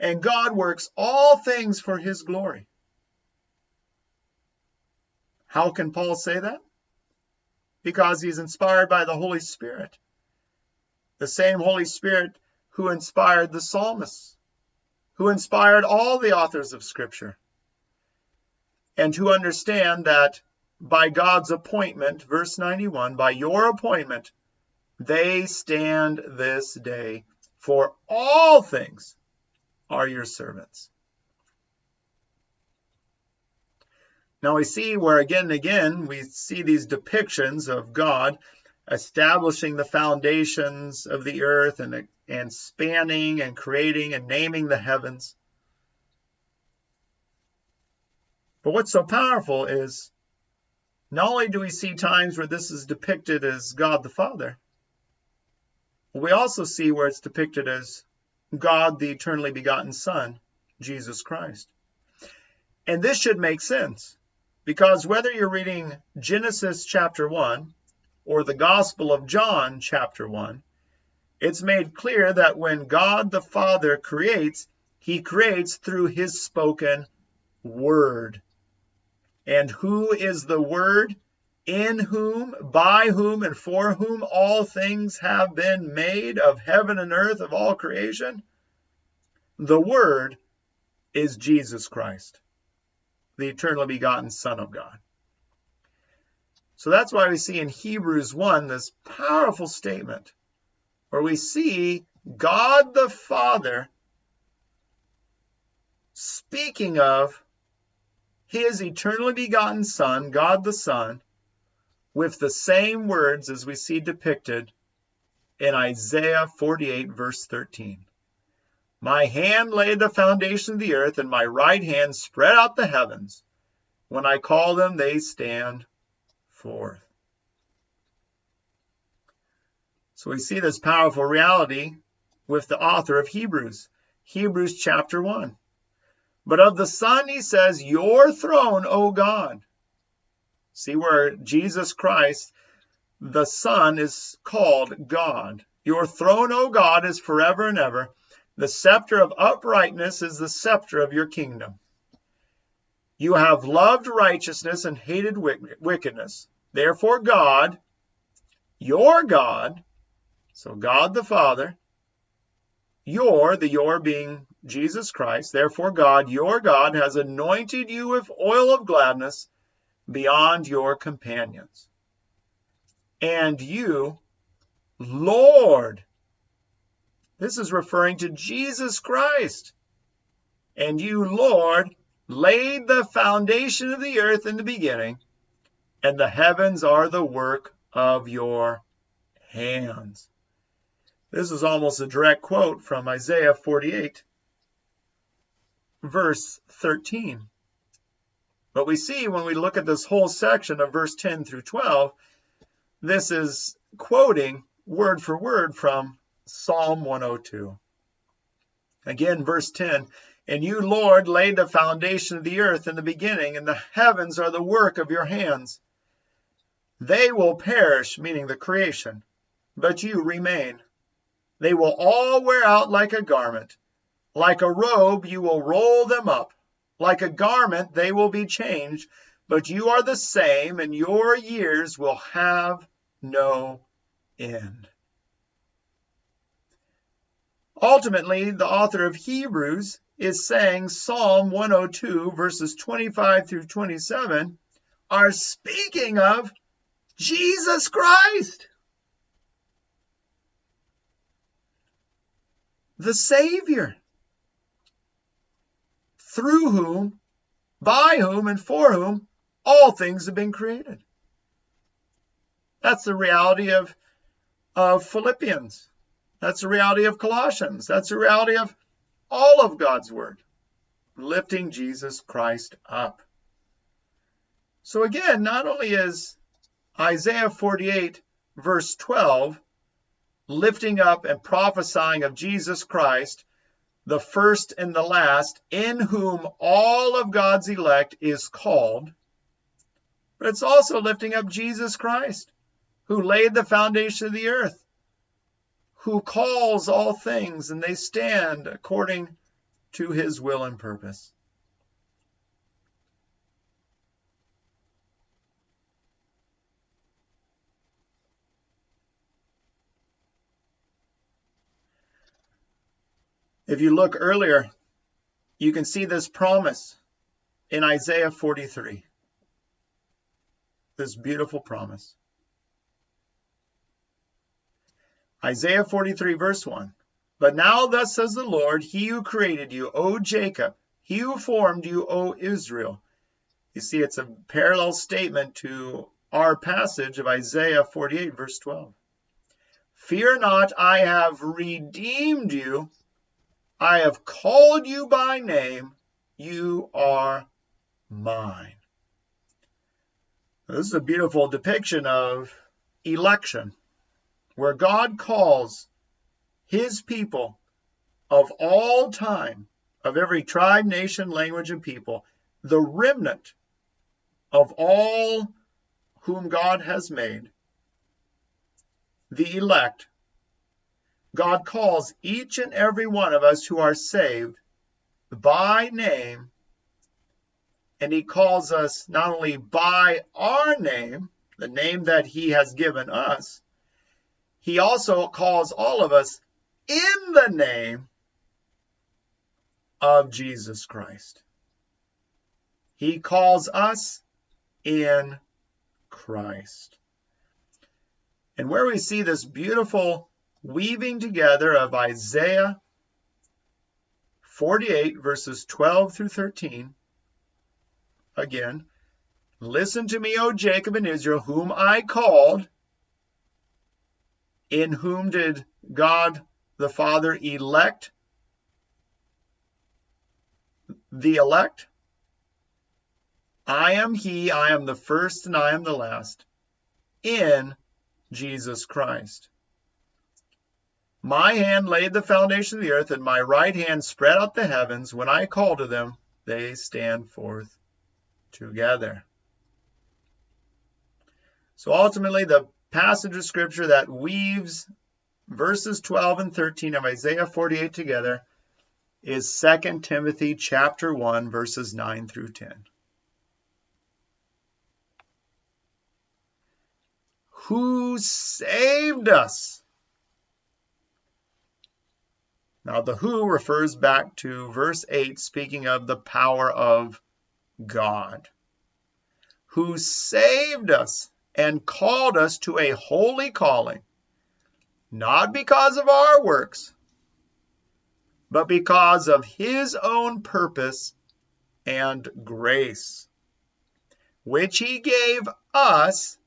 Speaker 1: and God works all things for his glory. How can Paul say that? Because he's inspired by the Holy Spirit. The same Holy Spirit who inspired the psalmists, who inspired all the authors of Scripture, and to understand that by God's appointment, verse 91, by your appointment, they stand this day, for all things are your servants. Now we see where again and again we see these depictions of God establishing the foundations of the earth and, and spanning and creating and naming the heavens. But what's so powerful is not only do we see times where this is depicted as God the Father, we also see where it's depicted as God the eternally begotten Son, Jesus Christ. And this should make sense because whether you're reading Genesis chapter 1 or the Gospel of John chapter 1, it's made clear that when God the Father creates, he creates through his spoken word. And who is the Word? In whom, by whom, and for whom all things have been made of heaven and earth, of all creation? The Word is Jesus Christ, the eternally begotten Son of God. So that's why we see in Hebrews 1 this powerful statement where we see God the Father speaking of his eternally begotten Son, God the Son, with the same words as we see depicted in Isaiah 48, verse 13. My hand laid the foundation of the earth, and my right hand spread out the heavens. When I call them, they stand forth. So we see this powerful reality with the author of Hebrews, Hebrews chapter 1. But of the Son, he says, Your throne, O God. See where Jesus Christ, the Son, is called God. Your throne, O God, is forever and ever. The scepter of uprightness is the scepter of your kingdom. You have loved righteousness and hated wickedness. Therefore, God, your God, so God the Father, your, the your being Jesus Christ, therefore God, your God, has anointed you with oil of gladness beyond your companions. And you, Lord, this is referring to Jesus Christ. And you, Lord, laid the foundation of the earth in the beginning, and the heavens are the work of your hands. This is almost a direct quote from Isaiah 48, verse 13. But we see when we look at this whole section of verse 10 through 12, this is quoting word for word from Psalm 102. Again, verse 10 And you, Lord, laid the foundation of the earth in the beginning, and the heavens are the work of your hands. They will perish, meaning the creation, but you remain. They will all wear out like a garment. Like a robe, you will roll them up. Like a garment, they will be changed. But you are the same, and your years will have no end. Ultimately, the author of Hebrews is saying Psalm 102, verses 25 through 27, are speaking of Jesus Christ. the Savior, through whom, by whom, and for whom all things have been created. That's the reality of, of Philippians. That's the reality of Colossians. That's the reality of all of God's Word, lifting Jesus Christ up. So again, not only is Isaiah 48, verse 12, lifting up and prophesying of Jesus Christ, the first and the last, in whom all of God's elect is called. But it's also lifting up Jesus Christ, who laid the foundation of the earth, who calls all things and they stand according to his will and purpose. If you look earlier, you can see this promise in Isaiah 43. This beautiful promise. Isaiah 43, verse 1. But now, thus says the Lord, He who created you, O Jacob, He who formed you, O Israel. You see, it's a parallel statement to our passage of Isaiah 48, verse 12. Fear not, I have redeemed you. I have called you by name. You are mine. This is a beautiful depiction of election where God calls his people of all time, of every tribe, nation, language, and people, the remnant of all whom God has made, the elect, God calls each and every one of us who are saved by name, and He calls us not only by our name, the name that He has given us, he also calls all of us in the name of Jesus Christ. He calls us in Christ. And where we see this beautiful weaving together of Isaiah 48, verses 12 through 13, again, listen to me, O Jacob and Israel, whom I called in whom did God the Father elect the elect? I am He, I am the first, and I am the last in Jesus Christ. My hand laid the foundation of the earth, and my right hand spread out the heavens. When I call to them, they stand forth together. So ultimately, the passage of scripture that weaves verses 12 and 13 of Isaiah 48 together is 2 Timothy chapter 1 verses 9 through 10. Who saved us? Now, the who refers back to verse 8, speaking of the power of God. Who saved us and called us to a holy calling, not because of our works, but because of his own purpose and grace, which he gave us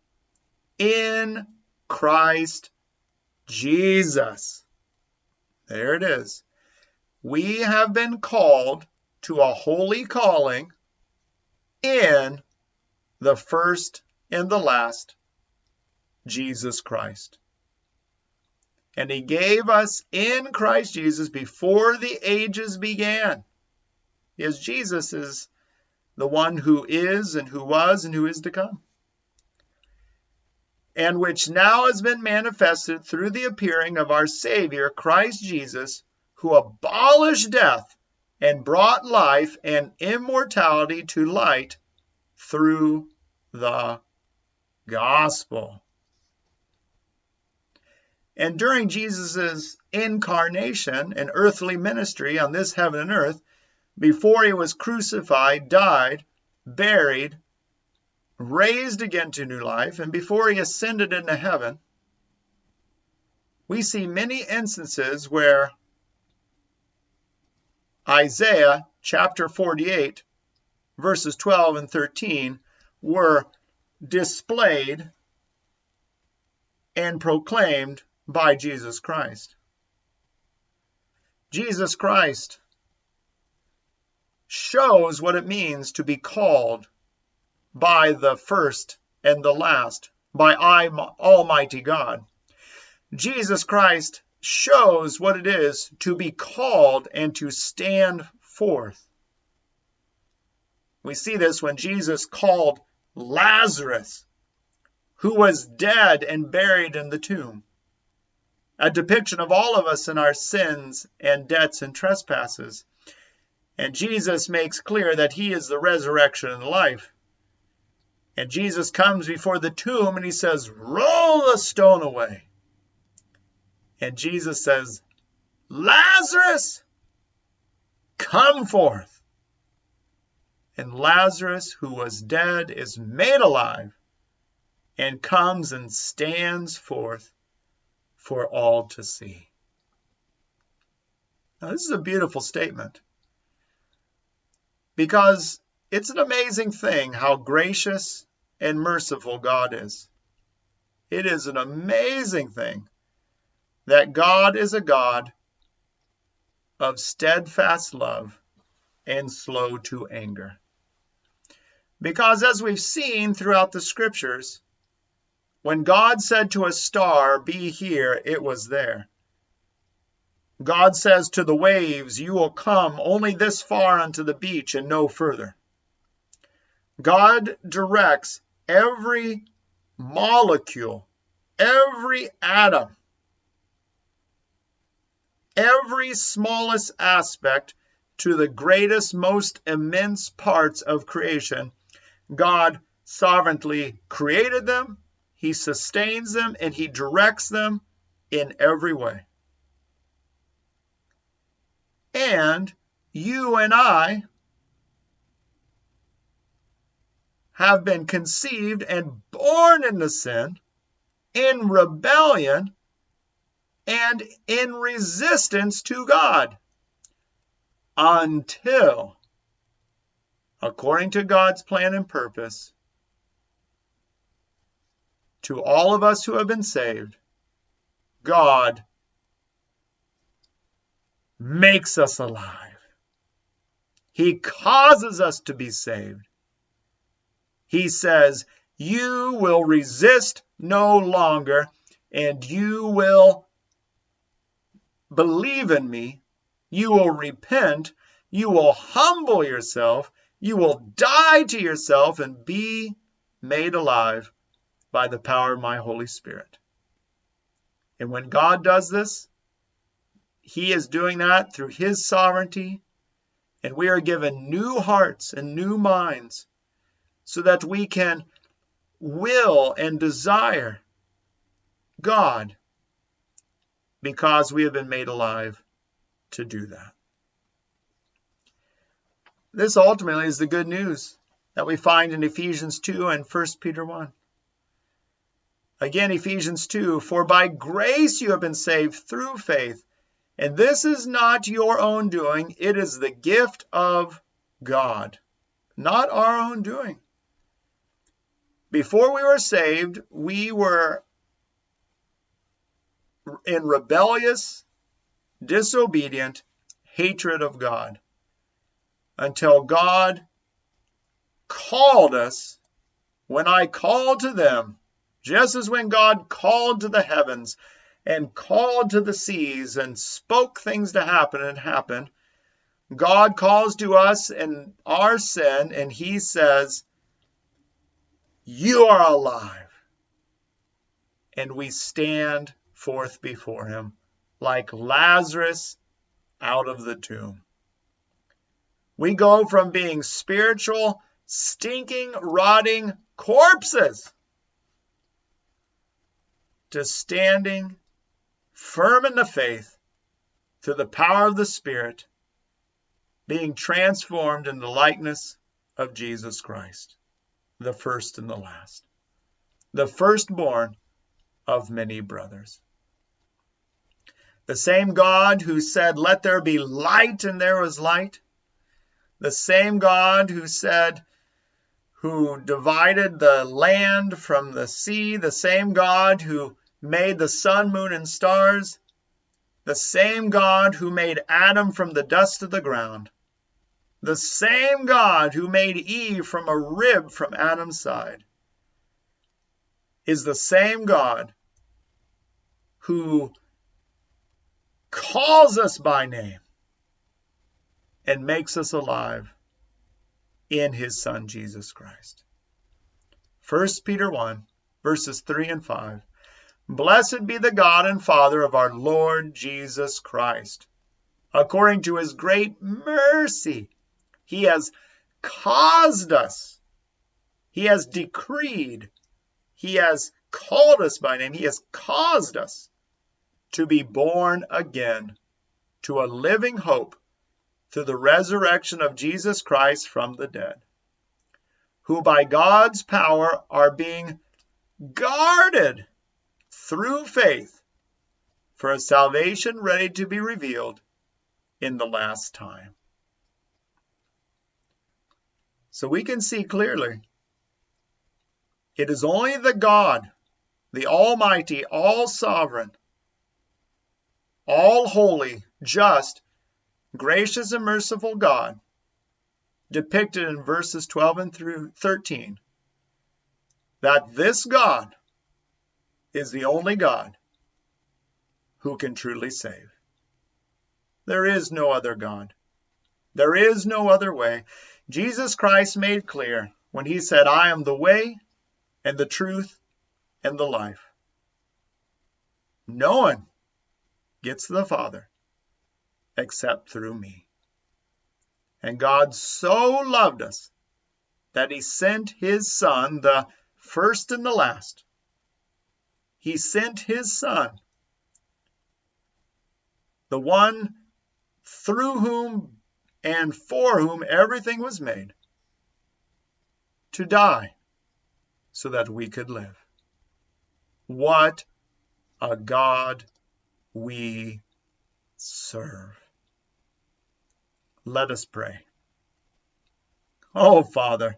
Speaker 1: in Christ Jesus. There it is. We have been called to a holy calling in the first and the last, Jesus Christ. And he gave us in Christ Jesus before the ages began. Because Jesus is the one who is and who was and who is to come. And which now has been manifested through the appearing of our Savior, Christ Jesus, who abolished death and brought life and immortality to light through the gospel. And during Jesus' incarnation and earthly ministry on this heaven and earth, before he was crucified, died, buried, raised again to new life, and before he ascended into heaven, we see many instances where Isaiah chapter 48, verses 12 and 13, were displayed and proclaimed by Jesus Christ. Jesus Christ shows what it means to be called by the first and the last, by I, Almighty God. Jesus Christ shows what it is to be called and to stand forth. We see this when Jesus called Lazarus, who was dead and buried in the tomb. A depiction of all of us in our sins and debts and trespasses. And Jesus makes clear that he is the resurrection and life. And Jesus comes before the tomb and he says, Roll the stone away. And Jesus says, Lazarus, come forth. And Lazarus, who was dead, is made alive and comes and stands forth for all to see. Now, this is a beautiful statement because it's an amazing thing how gracious and merciful God is. It is an amazing thing that God is a God of steadfast love and slow to anger. Because as we've seen throughout the scriptures, when God said to a star, Be here, it was there. God says to the waves, You will come only this far unto the beach and no further. God directs every molecule, every atom, every smallest aspect to the greatest, most immense parts of creation. God sovereignly created them, He sustains them, and He directs them in every way. And you and I have been conceived and born into sin, in rebellion, and in resistance to God until, according to God's plan and purpose, to all of us who have been saved, God makes us alive. He causes us to be saved. He says, You will resist no longer, and you will believe in me. You will repent. You will humble yourself. You will die to yourself and be made alive by the power of my Holy Spirit. And when God does this, he is doing that through His sovereignty, and we are given new hearts and new minds so that we can will and desire God because we have been made alive to do that. This ultimately is the good news that we find in Ephesians 2 and 1 Peter 1. Again, Ephesians 2 For by grace you have been saved through faith and this is not your own doing, it is the gift of God, not our own doing. Before we were saved, we were in rebellious, disobedient hatred of God until God called us. When I called to them, just as when God called to the heavens, and called to the seas and spoke things to happen and happened. God calls to us in our sin and he says, You are alive. And we stand forth before him like Lazarus out of the tomb. We go from being spiritual, stinking, rotting corpses to standing firm in the faith through the power of the Spirit, being transformed in the likeness of Jesus Christ, the first and the last, the firstborn of many brothers. The same God who said, Let there be light, and there was light. The same God who said, who divided the land from the sea, the same God who made the sun, moon, and stars, the same God who made Adam from the dust of the ground, the same God who made Eve from a rib from Adam's side, is the same God who calls us by name and makes us alive in his Son, Jesus Christ. 1 Peter 1, verses 3 and 5. Blessed be the God and Father of our Lord Jesus Christ, according to his great mercy, he has caused us, he has decreed, he has called us by name, he has caused us to be born again to a living hope through the resurrection of Jesus Christ from the dead, who by God's power are being guarded through faith for a salvation ready to be revealed in the last time. So we can see clearly it is only the God, the Almighty, all sovereign, all holy, just, gracious, and merciful God, depicted in verses 12 and through 13, that this God is the only God who can truly save. There is no other God. There is no other way. Jesus Christ made clear when he said, I am the way and the truth and the life. No one gets to the Father except through me. And God so loved us that he sent his Son, the first and the last. He sent his Son, the one through whom and for whom everything was made, to die so that we could live. What a God we serve. Let us pray. Oh, Father,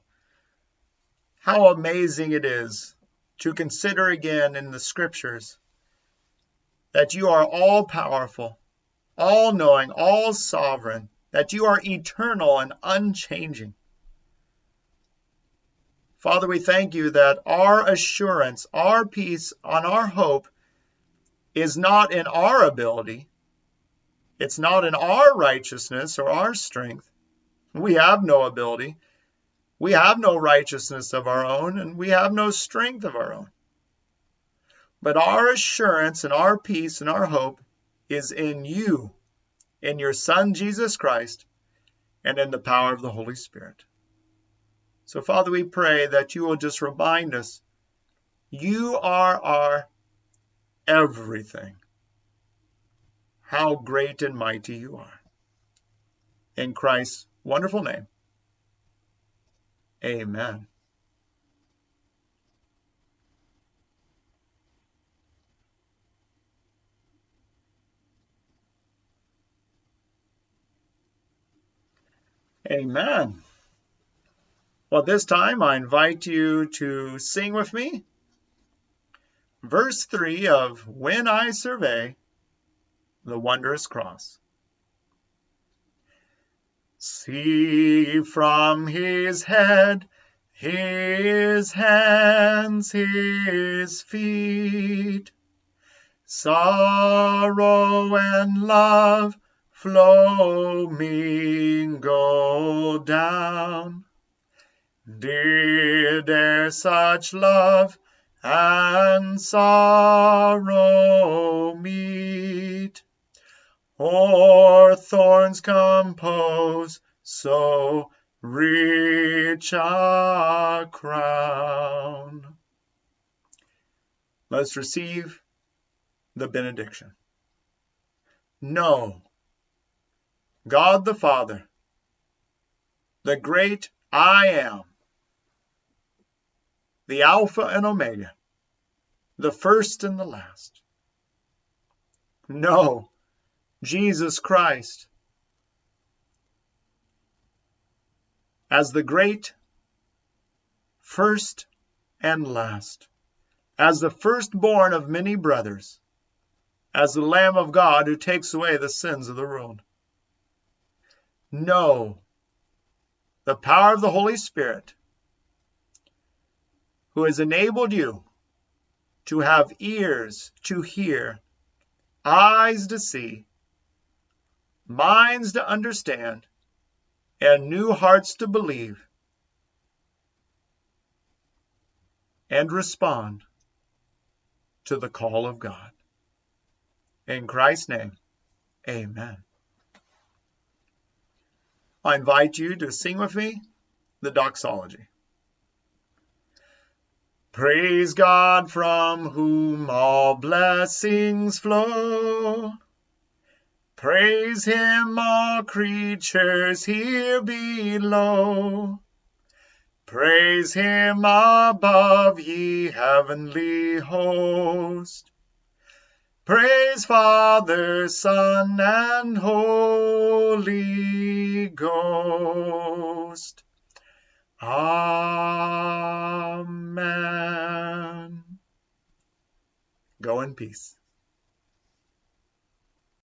Speaker 1: how amazing it is to consider again in the scriptures that you are all powerful, all knowing, all sovereign, that you are eternal and unchanging. Father, we thank you that our assurance, our peace, and our hope is not in our ability. It's not in our righteousness or our strength. We have no ability. We have no righteousness of our own, and we have no strength of our own. But our assurance and our peace and our hope is in you, in your Son, Jesus Christ, and in the power of the Holy Spirit. So, Father, we pray that you will just remind us you are our everything. How great and mighty you are. In Christ's wonderful name. Amen. Amen. Well, this time I invite you to sing with me. Verse 3 of When I Survey the Wondrous Cross. See from his head, his hands, his feet, sorrow and love flow mingle down. Did there such love and sorrow meet? Or thorns compose so rich a crown. Let's receive the benediction. Know God the Father, the great I am, the Alpha and Omega, the first and the last. Know Jesus Christ as the great first and last, as the firstborn of many brothers, as the Lamb of God who takes away the sins of the world. Know the power of the Holy Spirit who has enabled you to have ears to hear, eyes to see, minds to understand, and new hearts to believe and respond to the call of God. In Christ's name, amen. I invite you to sing with me the doxology. Praise God from whom all blessings flow. Praise him, all creatures here below. Praise him above, ye heavenly host. Praise Father, Son, and Holy Ghost. Amen. Go in peace.